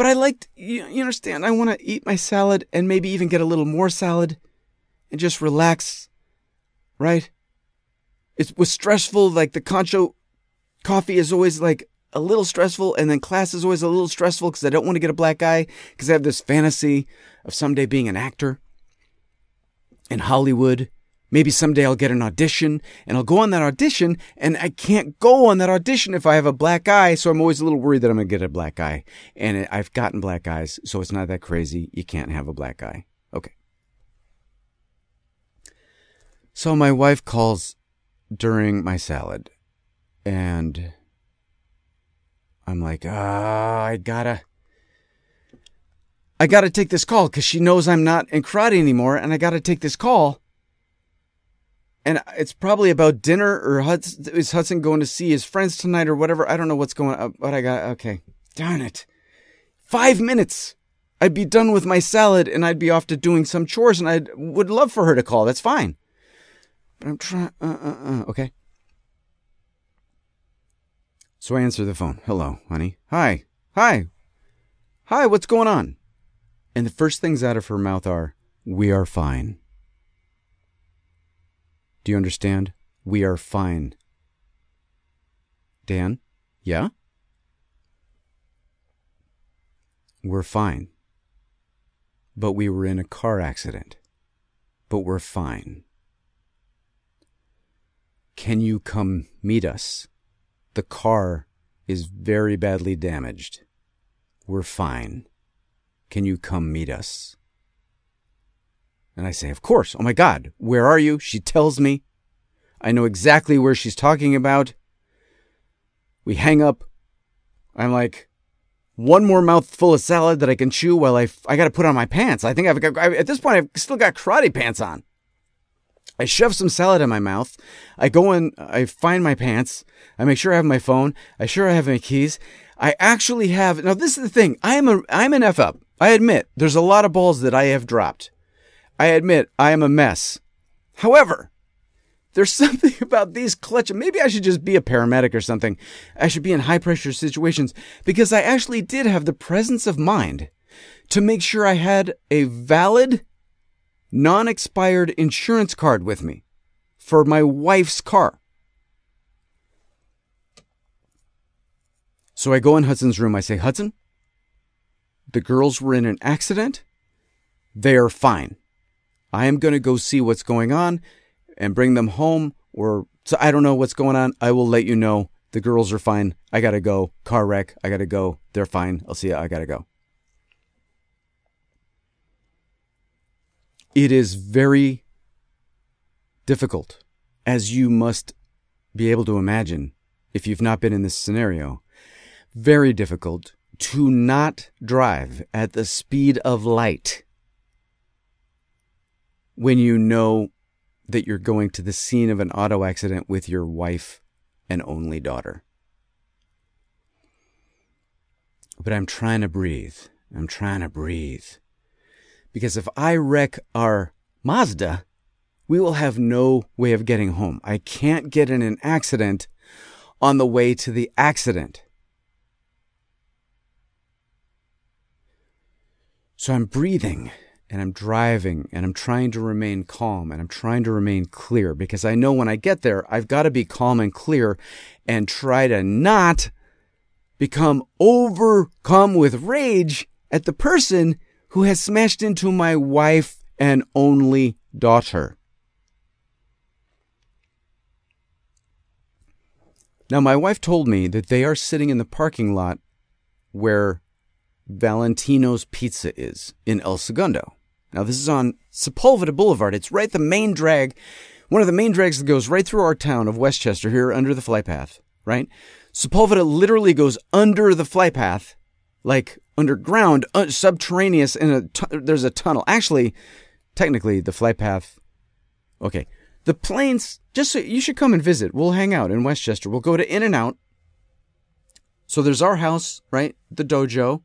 But I liked, you, you understand, I want to eat my salad and maybe even get a little more salad and just relax, right? It was stressful, like the concho coffee is always like a little stressful, and then class is always a little stressful because I don't want to get a black eye because I have this fantasy of someday being an actor in Hollywood. Maybe someday I'll get an audition and I'll go on that audition and I can't go on that audition if I have a black eye. So I'm always a little worried that I'm going to get a black eye. And I've gotten black eyes, so it's not that crazy. You can't have a black eye. Okay. So my wife calls during my salad and I'm like, ah, I gotta, I gotta take this call because she knows I'm not in karate anymore, and I gotta take this call. And it's probably about dinner or Hudson, is Hudson going to see his friends tonight or whatever? I don't know what's going on. But I got okay. Darn it! Five minutes. I'd be done with my salad and I'd be off to doing some chores, and I would love for her to call. That's fine. But I'm trying. Uh, uh, uh. Okay. So I answer the phone. Hello, honey. Hi. Hi. Hi, what's going on? And the first things out of her mouth are, We are fine. Do you understand? We are fine. Dan? Yeah? We're fine. But we were in a car accident. But we're fine. Can you come meet us? The car is very badly damaged. We're fine. Can you come meet us? And I say, Of course. Oh my God, where are you? She tells me. I know exactly where she's talking about. We hang up. I'm like, one more mouthful of salad that I can chew while I, I got to put on my pants. I think I've got, I, at this point, I've still got karate pants on. I shove some salad in my mouth. I go in, I find my pants. I make sure I have my phone. I sure I have my keys. I actually have, now this is the thing. I am a, I'm an F up. I admit there's a lot of balls that I have dropped. I admit I am a mess. However, there's something about these clutch. Maybe I should just be a paramedic or something. I should be in high pressure situations because I actually did have the presence of mind to make sure I had a valid non expired insurance card with me for my wife's car. So I go in Hudson's room. I say, Hudson, the girls were in an accident. They are fine. I am going to go see what's going on and bring them home, or so I don't know what's going on. I will let you know The girls are fine. I gotta go. Car wreck. I gotta go. They're fine. I'll see you. I gotta go. It is very difficult, as you must be able to imagine if you've not been in this scenario. Very difficult to not drive at the speed of light when you know that you're going to the scene of an auto accident with your wife and only daughter. But I'm trying to breathe. I'm trying to breathe. Because if I wreck our Mazda, we will have no way of getting home. I can't get in an accident on the way to the accident. So I'm breathing and I'm driving and I'm trying to remain calm and I'm trying to remain clear because I know when I get there, I've got to be calm and clear and try to not become overcome with rage at the person who has smashed into my wife and only daughter. Now, my wife told me that they are sitting in the parking lot where Valentino's Pizza is in El Segundo. Now, this is on Sepulveda Boulevard. It's right the main drag, one of the main drags that goes right through our town of Westchester here under the flight path, right? Sepulveda literally goes under the flight path, like underground, uh, subterraneous, and there's a tunnel. Actually, technically, the flight path. Okay, the planes. Just so you should come and visit. We'll hang out in Westchester. We'll go to In and Out. So there's our house, right? The dojo.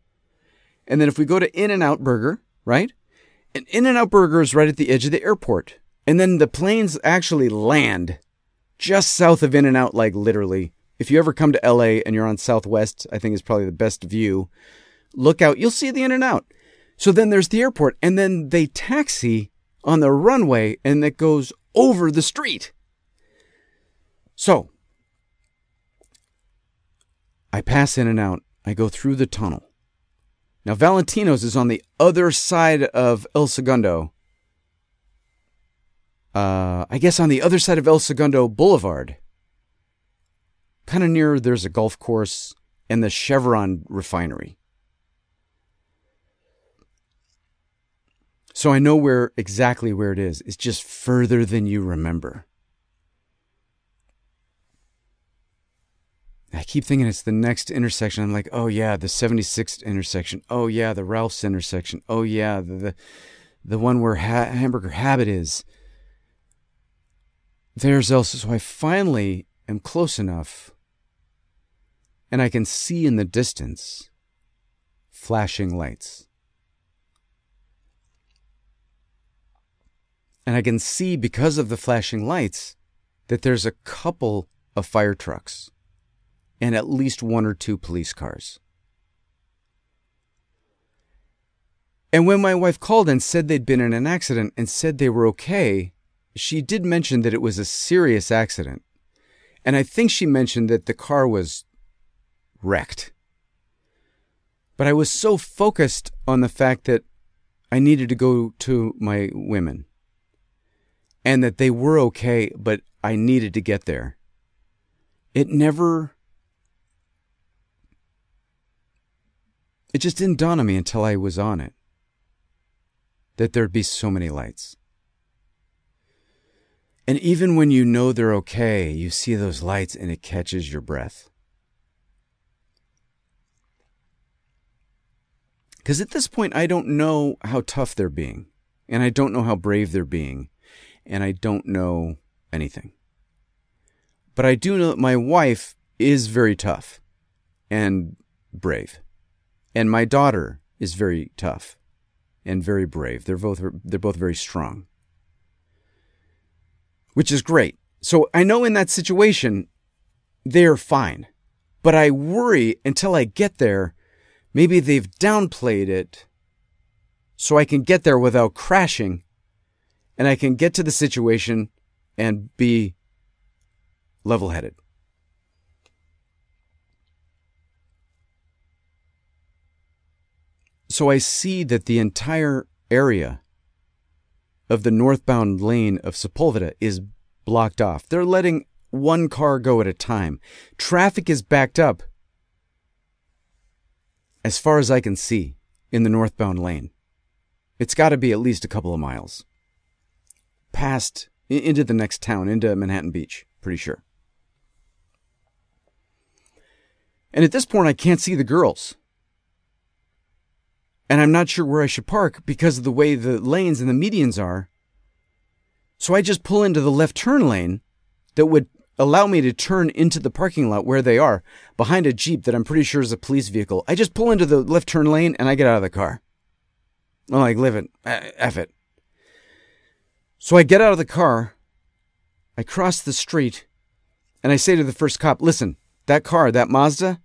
And then if we go to In and Out Burger, right? And In and Out Burger is right at the edge of the airport. And then the planes actually land just south of In and Out, like literally. If you ever come to LA and you're on Southwest, I think is probably the best view. Look out, you'll see the In and Out. So then there's the airport, and then they taxi on the runway, and it goes over the street. So I pass in and out. I go through the tunnel. Now, Valentino's is on the other side of El Segundo. Uh, I guess on the other side of El Segundo Boulevard. Kind of near, there's a golf course and the Chevron refinery. So I know where exactly where it is. It's just further than you remember. I keep thinking it's the next intersection. I'm like, oh yeah, the 76th intersection. Oh yeah, the Ralph's intersection. Oh yeah, the the, the one where ha- Hamburger Habit is. There's also so I finally am close enough, and I can see in the distance flashing lights. And I can see because of the flashing lights that there's a couple of fire trucks and at least one or two police cars. And when my wife called and said they'd been in an accident and said they were okay, she did mention that it was a serious accident. And I think she mentioned that the car was wrecked. But I was so focused on the fact that I needed to go to my women and that they were okay, but I needed to get there. It never It just didn't dawn on me until I was on it that there'd be so many lights. And even when you know they're okay, you see those lights and it catches your breath. Because at this point, I don't know how tough they're being, and I don't know how brave they're being, and I don't know anything. But I do know that my wife is very tough and brave. And my daughter is very tough and very brave. They're both they're both very strong. Which is great. So I know in that situation they're fine. But I worry until I get there, maybe they've downplayed it so I can get there without crashing and I can get to the situation and be level headed. So I see that the entire area of the northbound lane of Sepulveda is blocked off. They're letting one car go at a time. Traffic is backed up as far as I can see in the northbound lane. It's got to be at least a couple of miles past into the next town, into Manhattan Beach, pretty sure. And at this point, I can't see the girls. And I'm not sure where I should park because of the way the lanes and the medians are. So I just pull into the left turn lane that would allow me to turn into the parking lot where they are behind a Jeep that I'm pretty sure is a police vehicle. I just pull into the left turn lane and I get out of the car. I'm like, live it. Uh, F it. So I get out of the car. I cross the street and I say to the first cop, listen, that car, that Mazda,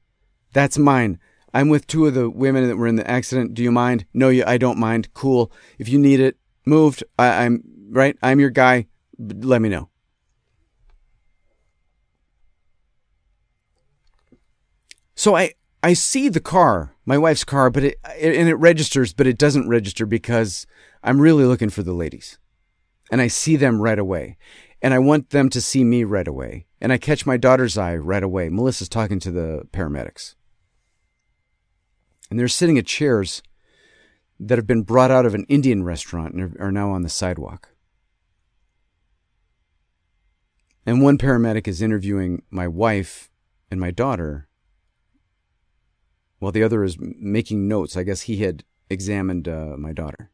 that's mine. I'm with two of the women that were in the accident. Do you mind? No, you, I don't mind. Cool. If you need it moved, I, I'm right. I'm your guy. Let me know. So I I see the car, my wife's car, but it and it registers, but it doesn't register because I'm really looking for the ladies. And I see them right away. And I want them to see me right away. And I catch my daughter's eye right away. Melissa's talking to the paramedics. And they're sitting at chairs that have been brought out of an Indian restaurant and are now on the sidewalk. And one paramedic is interviewing my wife and my daughter while the other is making notes. I guess he had examined uh, my daughter.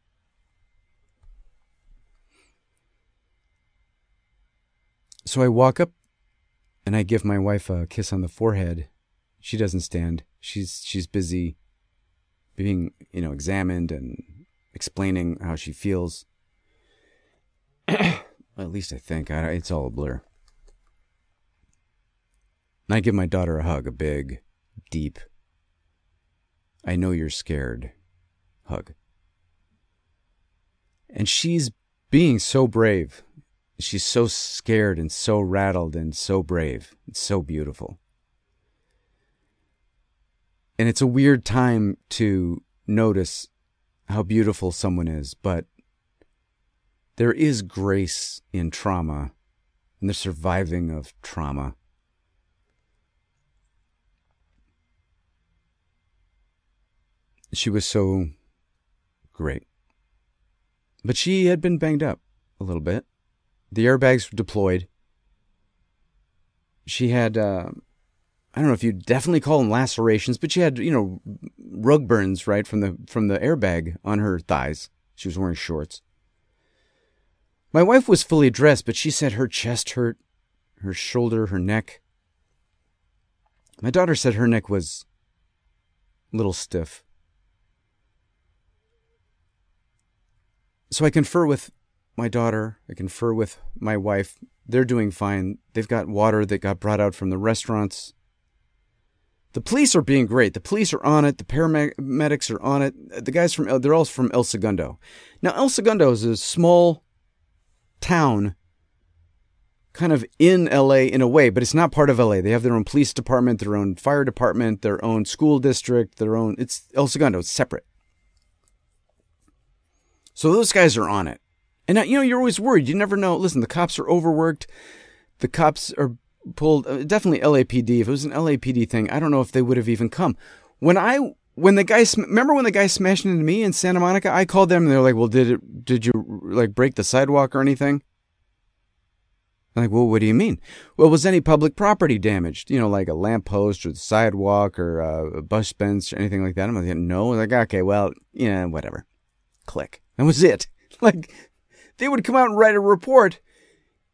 So I walk up and I give my wife a kiss on the forehead. She doesn't stand. She's she's busy being, you know, examined and explaining how she feels. at least I think. I, it's all a blur. And I give my daughter a hug, a big, deep, I know you're scared. Hug. And she's being so brave. She's so scared and so rattled and so brave. It's so beautiful. And it's a weird time to notice how beautiful someone is, but there is grace in trauma and the surviving of trauma. she was so great. But she had been banged up a little bit. The airbags were deployed. She had, uh, I don't know if you'd definitely call them lacerations, but she had, you know, rug burns right from the from the airbag on her thighs. She was wearing shorts. My wife was fully dressed, but she said her chest hurt, her shoulder, her neck. My daughter said her neck was a little stiff. so I confer with my daughter, I confer with my wife. They're doing fine. They've got water that got brought out from the restaurants. The police are being great. The police are on it. The paramedics are on it. The guys from they're all from El Segundo. Now El Segundo is a small town kind of in LA in a way, but it's not part of LA. They have their own police department, their own fire department, their own school district, their own it's El Segundo, it's separate. So those guys are on it. And, uh, you know, you're always worried. You never know. Listen, the cops are overworked. The cops are pulled. Uh, definitely LAPD. If it was an LAPD thing, I don't know if they would have even come. When I, when the guy, remember when the guy smashed into me in Santa Monica? I called them and they're like, well, did it, did you like break the sidewalk or anything? I'm like, well, what do you mean? Well, was any public property damaged? You know, like a lamppost or the sidewalk or uh, a bus bench or anything like that? I'm like, no. I'm like, okay, well, yeah, whatever. Click. That was it. Like, they would come out and write a report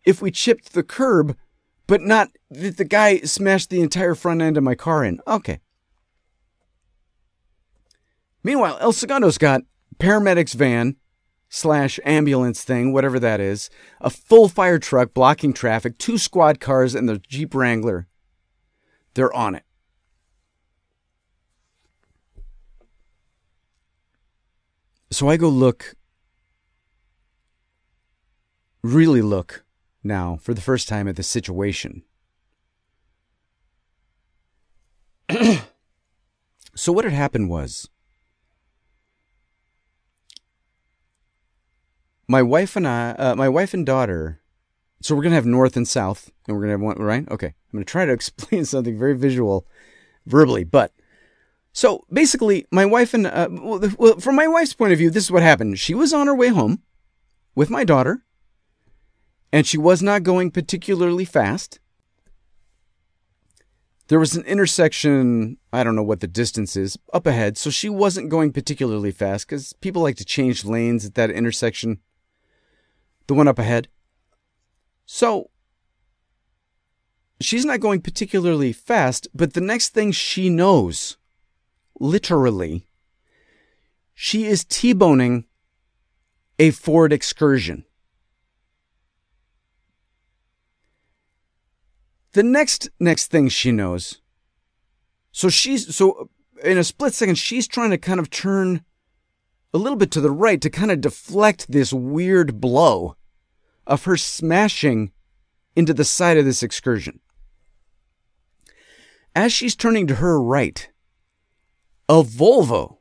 if we chipped the curb, but not that the guy smashed the entire front end of my car in. Okay. Meanwhile, El Segundo's got paramedics van slash ambulance thing, whatever that is, a full fire truck blocking traffic, two squad cars, and the Jeep Wrangler. They're on it. So I go look, really look now for the first time at the situation. so what had happened was my wife and I, uh, my wife and daughter, so we're going to have north and south, and we're going to have one, right? Okay. I'm going to try to explain something very visual verbally, but so basically, my wife and, uh, well, from my wife's point of view, this is what happened. She was on her way home with my daughter, and she was not going particularly fast. There was an intersection, I don't know what the distance is, up ahead, so she wasn't going particularly fast because people like to change lanes at that intersection. The one up ahead. So she's not going particularly fast, but the next thing she knows, literally, she is T boning a Ford excursion. The next next thing she knows. So she's so in a split second she's trying to kind of turn a little bit to the right to kind of deflect this weird blow of her smashing into the side of this excursion. As she's turning to her right, a Volvo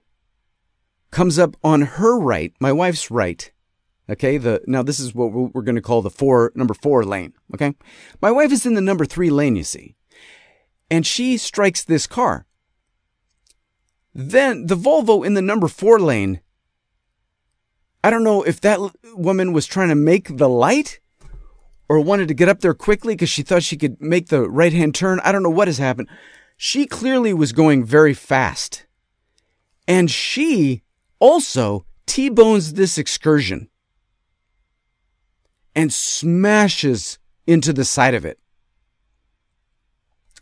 comes up on her right, my wife's right, Okay, the now this is what we're going to call the four number four lane. Okay, my wife is in the number three lane, you see, and she strikes this car. Then the Volvo in the number four lane. I don't know if that woman was trying to make the light or wanted to get up there quickly because she thought she could make the right hand turn. I don't know what has happened. She clearly was going very fast. And she also T bones this excursion and smashes into the side of it.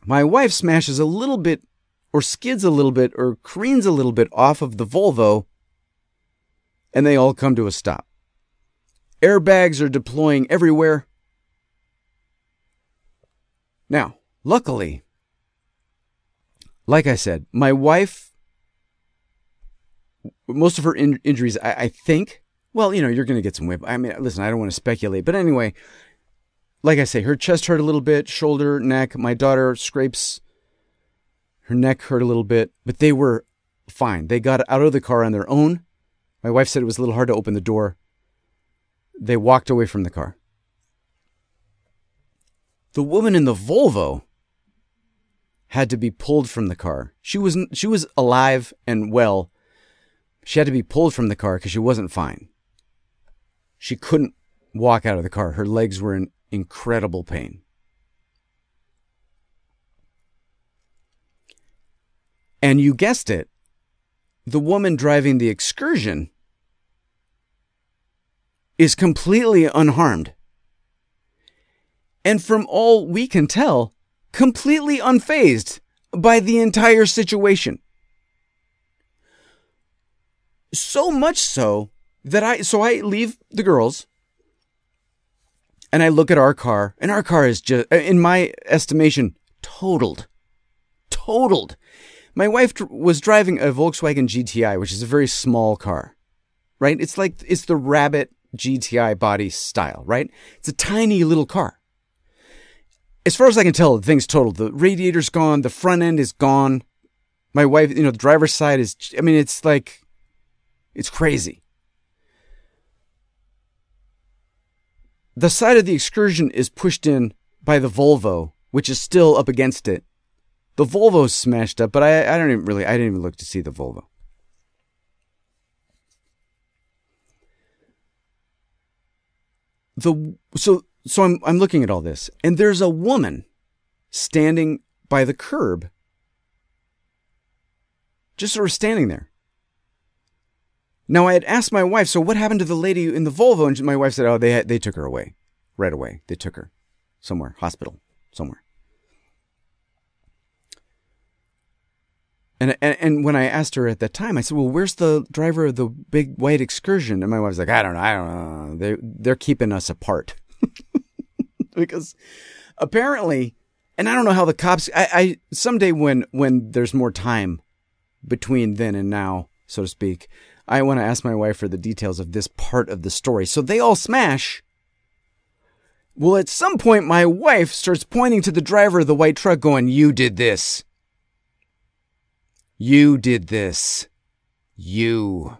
My wife smashes a little bit, or skids a little bit, or careens a little bit off of the Volvo, and they all come to a stop. Airbags are deploying everywhere. Now, luckily, like I said, my wife, most of her in- injuries, I, I think, well, you know, you're going to get some whip. I mean, listen, I don't want to speculate, but anyway, like I say, her chest hurt a little bit, shoulder, neck. My daughter scrapes her neck hurt a little bit, but they were fine. They got out of the car on their own. My wife said it was a little hard to open the door. They walked away from the car. The woman in the Volvo had to be pulled from the car. She was she was alive and well. She had to be pulled from the car because she wasn't fine. She couldn't walk out of the car. Her legs were in incredible pain. And you guessed it, the woman driving the excursion is completely unharmed. And from all we can tell, completely unfazed by the entire situation. So much so that I so I leave the girls and I look at our car, and our car is just, in my estimation, totaled. Totaled. My wife was driving a Volkswagen GTI, which is a very small car, right? It's like, it's the rabbit GTI body style, right? It's a tiny little car. As far as I can tell, the thing's totaled. The radiator's gone. The front end is gone. My wife, you know, the driver's side is, I mean, it's like, it's crazy. The side of the excursion is pushed in by the Volvo, which is still up against it. The Volvo's smashed up, but I, I don't even really, I didn't even look to see the Volvo. The, so, so I'm, I'm looking at all this, and there's a woman standing by the curb, just sort of standing there. Now I had asked my wife, so what happened to the lady in the Volvo? And my wife said, oh, they they took her away right away. They took her somewhere, hospital, somewhere. And, and and when I asked her at that time, I said, "Well, where's the driver of the big white excursion?" And my wife's like, "I don't know. I don't know. They they're keeping us apart because apparently, and I don't know how the cops. I, I someday when when there's more time between then and now, so to speak, I want to ask my wife for the details of this part of the story. So they all smash. Well, at some point, my wife starts pointing to the driver of the white truck, going, You did this. You did this. You.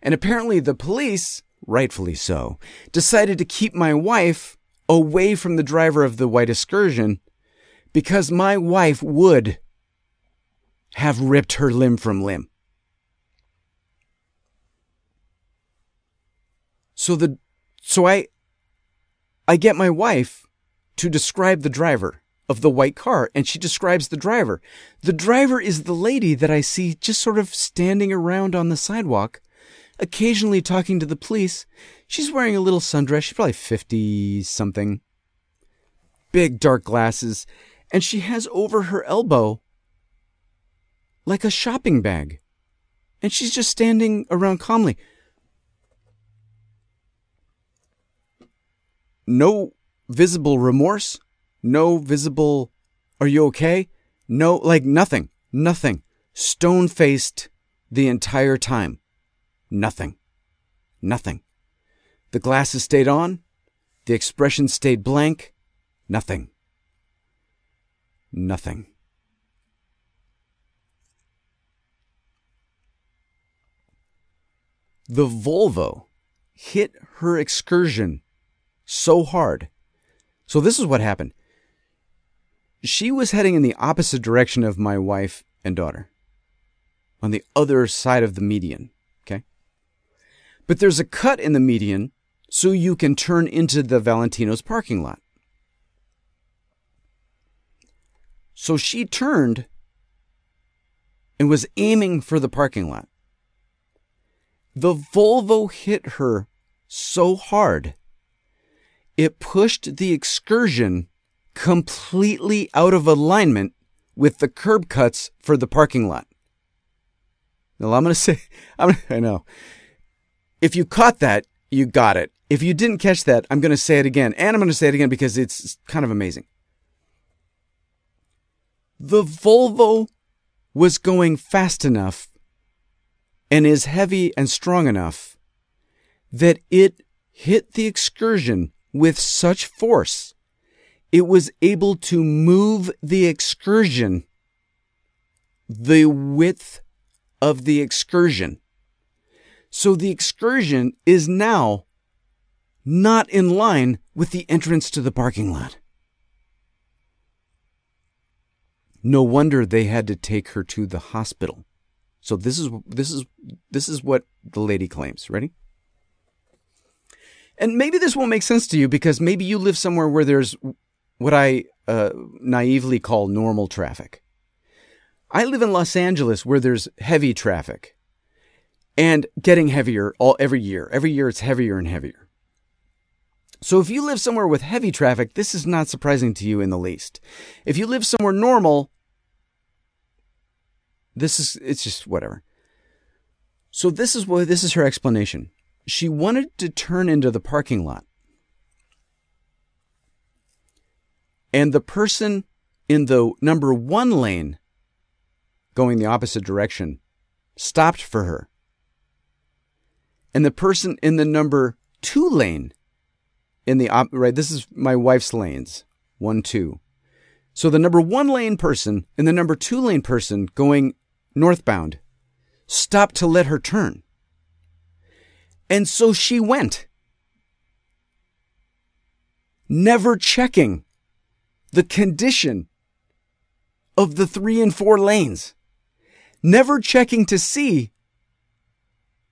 And apparently, the police, rightfully so, decided to keep my wife away from the driver of the white excursion because my wife would have ripped her limb from limb. So the so I I get my wife to describe the driver of the white car and she describes the driver. The driver is the lady that I see just sort of standing around on the sidewalk, occasionally talking to the police. She's wearing a little sundress. She's probably 50 something. Big dark glasses. And she has over her elbow like a shopping bag. And she's just standing around calmly. No visible remorse, no visible, are you okay? No, like nothing, nothing. Stone faced the entire time. Nothing. Nothing. The glasses stayed on. The expression stayed blank. Nothing. Nothing. The Volvo hit her excursion so hard. So this is what happened. She was heading in the opposite direction of my wife and daughter, on the other side of the median. Okay. But there's a cut in the median so you can turn into the Valentino's parking lot. So she turned and was aiming for the parking lot. The Volvo hit her so hard, it pushed the excursion completely out of alignment with the curb cuts for the parking lot. Now, I'm going to say, I'm, I know. If you caught that, you got it. If you didn't catch that, I'm going to say it again. And I'm going to say it again because it's kind of amazing. The Volvo was going fast enough and is heavy and strong enough that it hit the excursion with such force it was able to move the excursion the width of the excursion. So the excursion is now not in line with the entrance to the parking lot. No wonder they had to take her to the hospital. So this is this is this is what the lady claims. Ready? And maybe this won't make sense to you because maybe you live somewhere where there's what I uh, naively call normal traffic. I live in Los Angeles where there's heavy traffic and getting heavier all every year. Every year it's heavier and heavier. So if you live somewhere with heavy traffic, this is not surprising to you in the least. If you live somewhere normal, this is, it's just whatever. So this is what, this is her explanation. She wanted to turn into the parking lot. And the person in the number one lane going the opposite direction stopped for her. And the person in the number two lane in the op- right, this is my wife's lanes, one, two. So the number one lane person and the number two lane person going northbound stopped to let her turn. And so she went, never checking the condition of the three and four lanes, never checking to see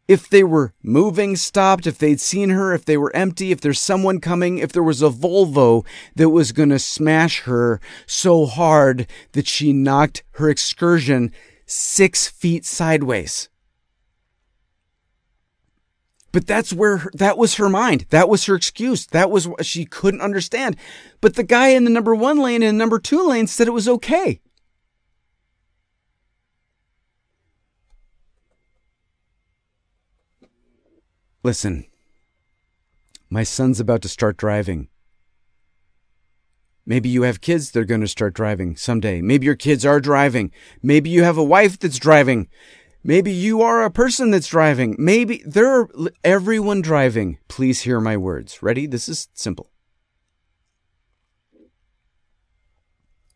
if they were moving, stopped, if they'd seen her, if they were empty, if there's someone coming, if there was a Volvo that was going to smash her so hard that she knocked her excursion six feet sideways. But that's where her, that was her mind. That was her excuse. That was what she couldn't understand. But the guy in the number one lane and the number two lane said it was okay. Listen, my son's about to start driving. Maybe you have kids that are going to start driving someday. Maybe your kids are driving. Maybe you have a wife that's driving. Maybe you are a person that's driving. Maybe there are everyone driving. Please hear my words. Ready? This is simple.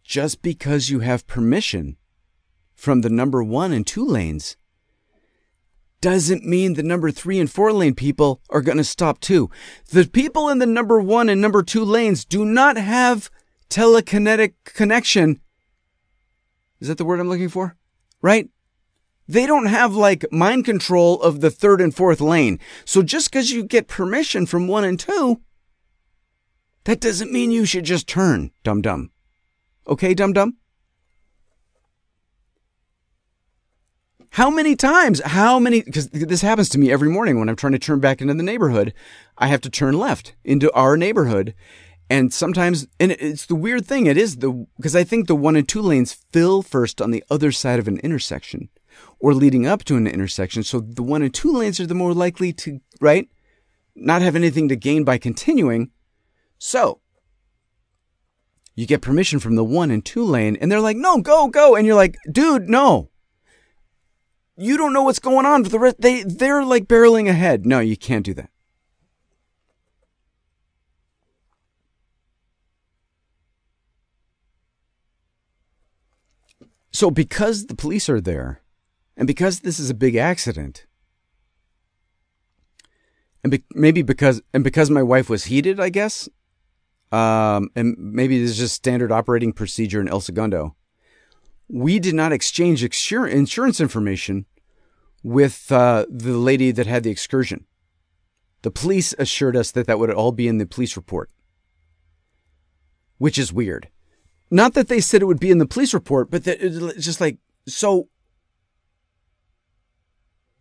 Just because you have permission from the number one and two lanes doesn't mean the number three and four lane people are going to stop too. The people in the number one and number two lanes do not have telekinetic connection. Is that the word I'm looking for? Right? They don't have like mind control of the third and fourth lane. So just because you get permission from one and two, that doesn't mean you should just turn, dum dum. Okay, dum dum? How many times? How many? Because this happens to me every morning when I'm trying to turn back into the neighborhood. I have to turn left into our neighborhood. And sometimes, and it's the weird thing, it is the, because I think the one and two lanes fill first on the other side of an intersection or leading up to an intersection. So the one and two lanes are the more likely to, right? Not have anything to gain by continuing. So you get permission from the one and two lane and they're like, no, go, go. And you're like, dude, no. You don't know what's going on for the rest. They, they're like barreling ahead. No, you can't do that. So because the police are there, and because this is a big accident, and be- maybe because and because my wife was heated, I guess, um, and maybe this is just standard operating procedure in El Segundo. We did not exchange insurance information with uh, the lady that had the excursion. The police assured us that that would all be in the police report, which is weird. Not that they said it would be in the police report, but that it's just like, so.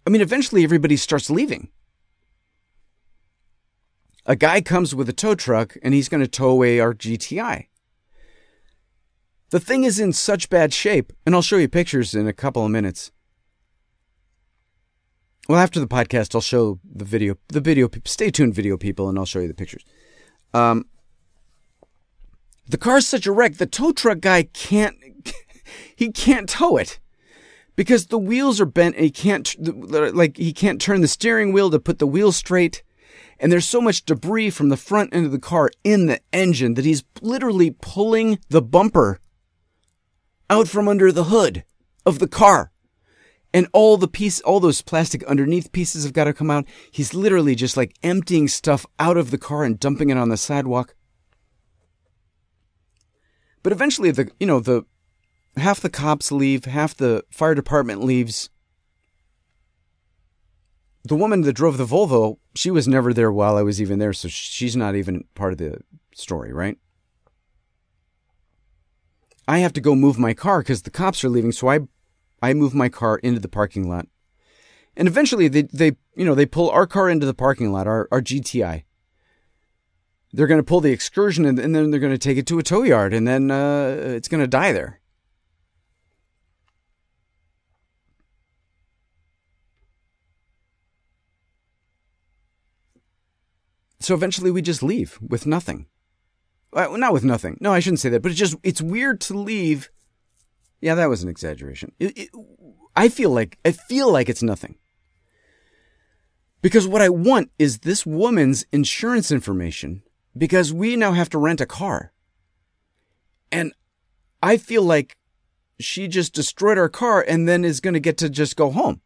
I mean, eventually everybody starts leaving. A guy comes with a tow truck and he's going to tow away our GTI. The thing is in such bad shape, and I'll show you pictures in a couple of minutes. Well, after the podcast, I'll show the video. The video, stay tuned, video people, and I'll show you the pictures. Um, the car's such a wreck, the tow truck guy can't, he can't tow it because the wheels are bent and he can't, like, he can't turn the steering wheel to put the wheel straight. And there's so much debris from the front end of the car in the engine that he's literally pulling the bumper out from under the hood of the car. And all the piece, all those plastic underneath pieces have got to come out. He's literally just like emptying stuff out of the car and dumping it on the sidewalk. But eventually, the you know the half the cops leave, half the fire department leaves. The woman that drove the Volvo, she was never there while I was even there, so she's not even part of the story, right? I have to go move my car because the cops are leaving, so I I move my car into the parking lot. And eventually they, they you know, they pull our car into the parking lot, our, our GTI they're going to pull the excursion and, and, then they're going to take it to a tow yard and then uh, it's going to die there. So eventually we just leave with nothing. Well, not with nothing. No, I shouldn't say that, but it's just, it's weird to leave. Yeah, that was an exaggeration. It, it, I feel like, I feel like it's nothing. Because what I want is this woman's insurance information because we now have to rent a car. And I feel like she just destroyed our car and then is going to get to just go home.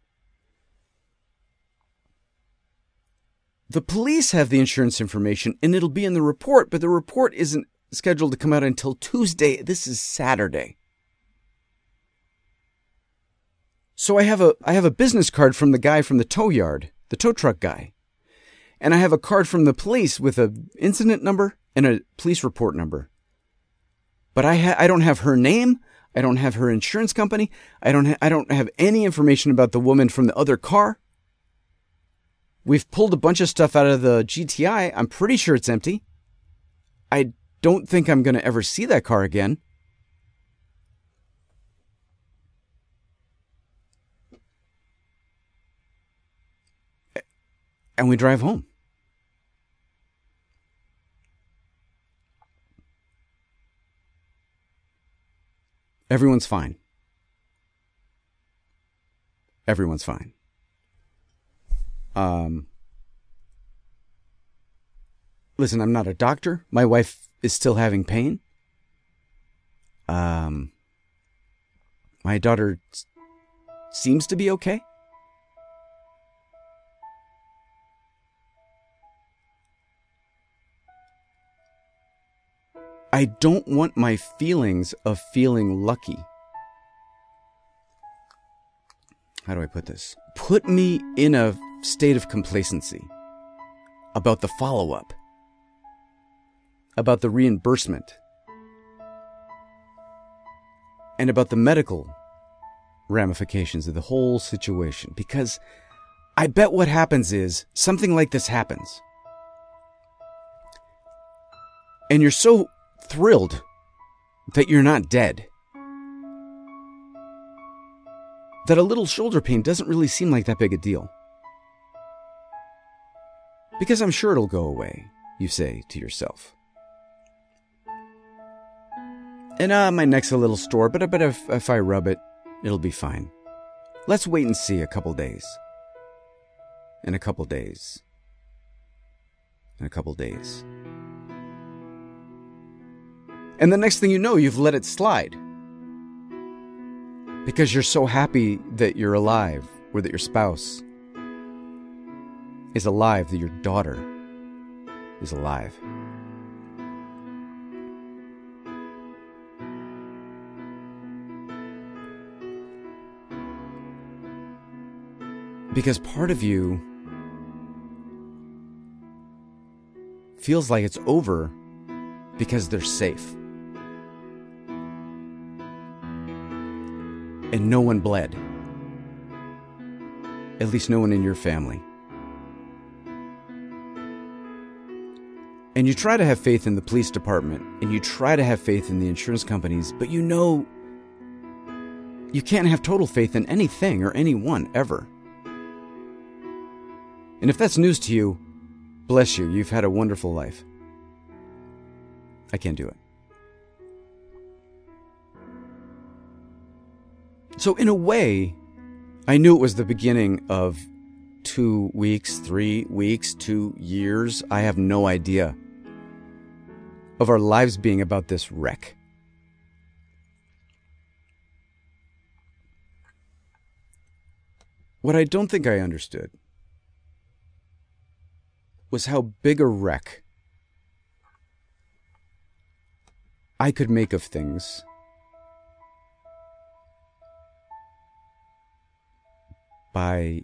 The police have the insurance information and it'll be in the report, but the report isn't scheduled to come out until Tuesday. This is Saturday. So I have a I have a business card from the guy from the tow yard, the tow truck guy and I have a card from the police with a incident number and a police report number. But I ha- I don't have her name. I don't have her insurance company. I don't ha- I don't have any information about the woman from the other car. We've pulled a bunch of stuff out of the GTI. I'm pretty sure it's empty. I don't think I'm going to ever see that car again. And we drive home. Everyone's fine. Everyone's fine. Um, listen, I'm not a doctor. My wife is still having pain. Um, my daughter seems to be okay. I don't want my feelings of feeling lucky. How do I put this? Put me in a state of complacency about the follow up, about the reimbursement, and about the medical ramifications of the whole situation. Because I bet what happens is something like this happens. And you're so thrilled that you're not dead. That a little shoulder pain doesn't really seem like that big a deal. Because I'm sure it'll go away, you say to yourself. And uh, my neck's a little sore, but I bet if, if I rub it, it'll be fine. Let's wait and see a couple days. In a couple days. In a couple days. And the next thing you know, you've let it slide. Because you're so happy that you're alive, or that your spouse is alive, that your daughter is alive. Because part of you feels like it's over because they're safe. And no one bled. At least no one in your family. And you try to have faith in the police department and you try to have faith in the insurance companies, but you know you can't have total faith in anything or anyone ever. And if that's news to you, bless you, you've had a wonderful life. I can't do it. So, in a way, I knew it was the beginning of two weeks, three weeks, two years. I have no idea of our lives being about this wreck. What I don't think I understood was how big a wreck I could make of things by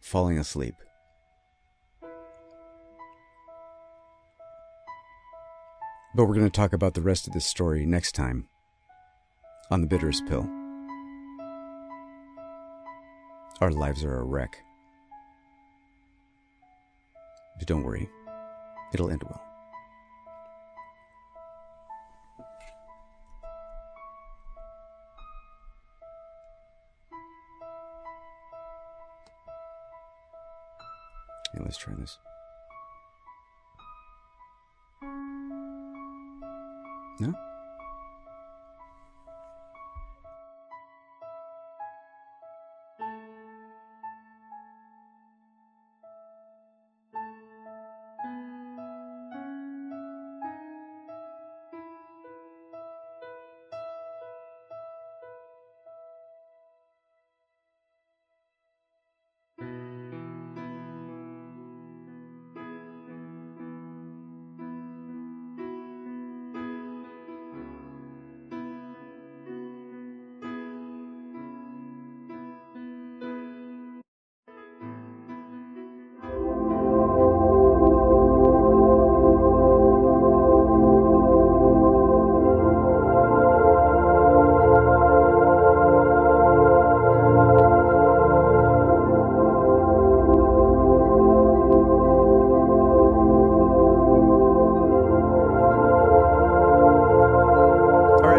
falling asleep. But we're going to talk about the rest of this story next time on The Bitterest Pill. Our lives are a wreck. But don't worry, it'll end well. let's try this. Ne?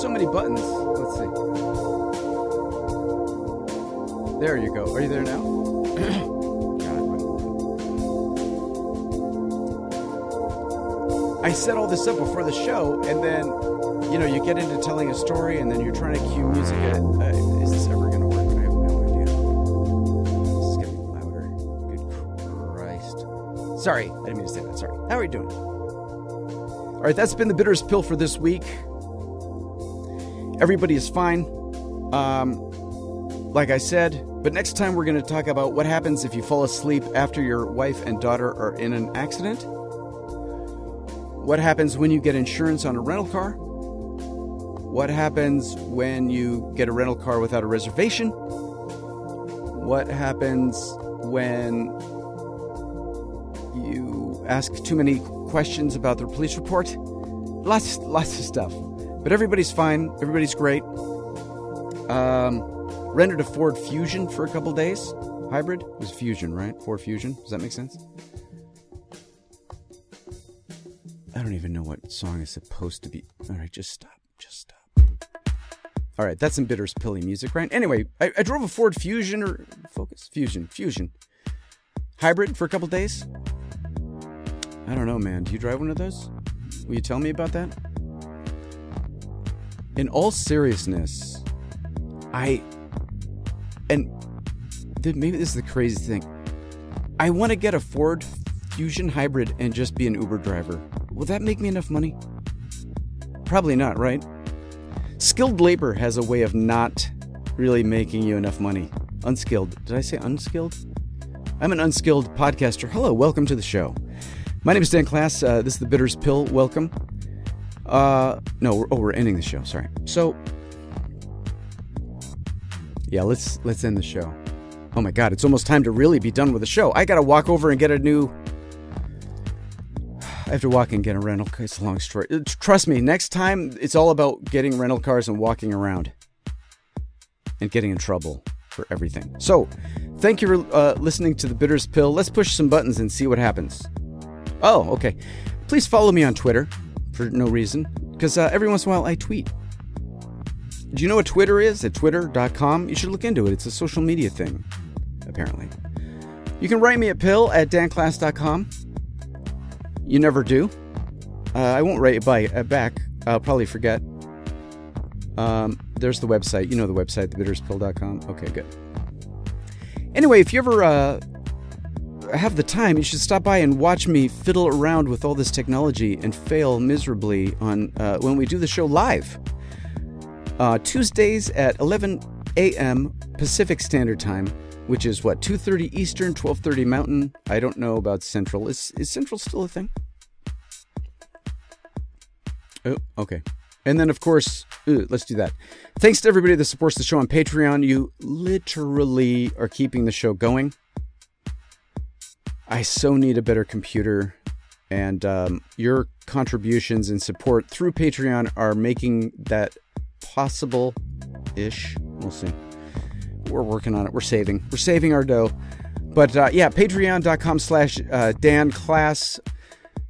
so many buttons. Let's see. There you go. Are you there now? I set all this up before the show, and then, you know, you get into telling a story, and then you're trying to cue music. Uh, is this ever going to work? I have no idea. This is getting louder. Good Christ. Sorry, I didn't mean to say that. Sorry. How are you doing? All right, that's been the Bitterest Pill for this week. Everybody is fine. Um, like I said, but next time we're going to talk about what happens if you fall asleep after your wife and daughter are in an accident. What happens when you get insurance on a rental car? What happens when you get a rental car without a reservation? What happens when you ask too many questions about the police report? Lots, lots of stuff. But everybody's fine. Everybody's great. Um, rented a Ford Fusion for a couple days. Hybrid it was Fusion, right? Ford Fusion. Does that make sense? I don't even know what song is supposed to be. All right, just stop. Just stop. All right, that's some Bitterest Pilly music, right? Anyway, I, I drove a Ford Fusion or Focus Fusion Fusion hybrid for a couple days. I don't know, man. Do you drive one of those? Will you tell me about that? In all seriousness, I and maybe this is the crazy thing. I want to get a Ford Fusion hybrid and just be an Uber driver. Will that make me enough money? Probably not, right? Skilled labor has a way of not really making you enough money. Unskilled. Did I say unskilled? I'm an unskilled podcaster. Hello, welcome to the show. My name is Dan Klass. Uh, this is the Bitterest Pill. Welcome. Uh, no, we're, oh, we're ending the show. Sorry. So, yeah, let's let's end the show. Oh my God, it's almost time to really be done with the show. I gotta walk over and get a new I have to walk and get a rental car. It's a long story. Uh, trust me, next time it's all about getting rental cars and walking around and getting in trouble for everything. So, thank you for uh, listening to the Bitterest Pill. Let's push some buttons and see what happens. Oh, okay. Please follow me on Twitter for no reason, because uh, every once in a while I tweet. Do you know what Twitter is? At twitter.com? You should look into it. It's a social media thing, apparently. You can write me at pill at danklass.com. You never do. Uh, I won't write it by, uh, back. I'll probably forget. Um, there's the website. You know the website, thebitterestpill.com. Okay, good. Anyway, if you ever uh, have the time, you should stop by and watch me fiddle around with all this technology and fail miserably on uh, when we do the show live. Uh, Tuesdays at 11 a.m. Pacific Standard Time which is what 2:30 Eastern, 12:30 Mountain. I don't know about Central. Is is Central still a thing? Oh, okay. And then of course, ooh, let's do that. Thanks to everybody that supports the show on Patreon. You literally are keeping the show going. I so need a better computer, and um, your contributions and support through Patreon are making that possible ish. We'll see we're working on it. We're saving. We're saving our dough. But uh, yeah, patreon.com slash uh, Dan Klass.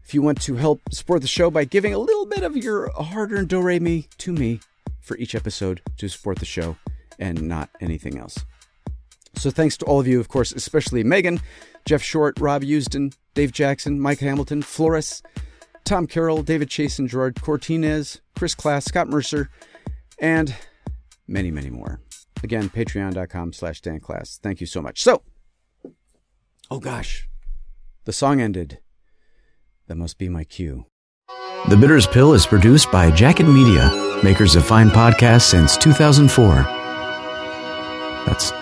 If you want to help support the show by giving a little bit of your hard earned do re mi to me for each episode to support the show and not anything else. So thanks to all of you, of course, especially Megan, Jeff Short, Rob Houston, Dave Jackson, Mike Hamilton, Flores, Tom Carroll, David Chasen, Gerard Cortinez, Chris Klass, Scott Mercer, and many, many more. Again, patreon.com slash danklass. Thank you so much. So, oh gosh, the song ended. That must be my cue. The Bitterest Pill is produced by Jacket Media, makers of fine podcasts since 2004. That's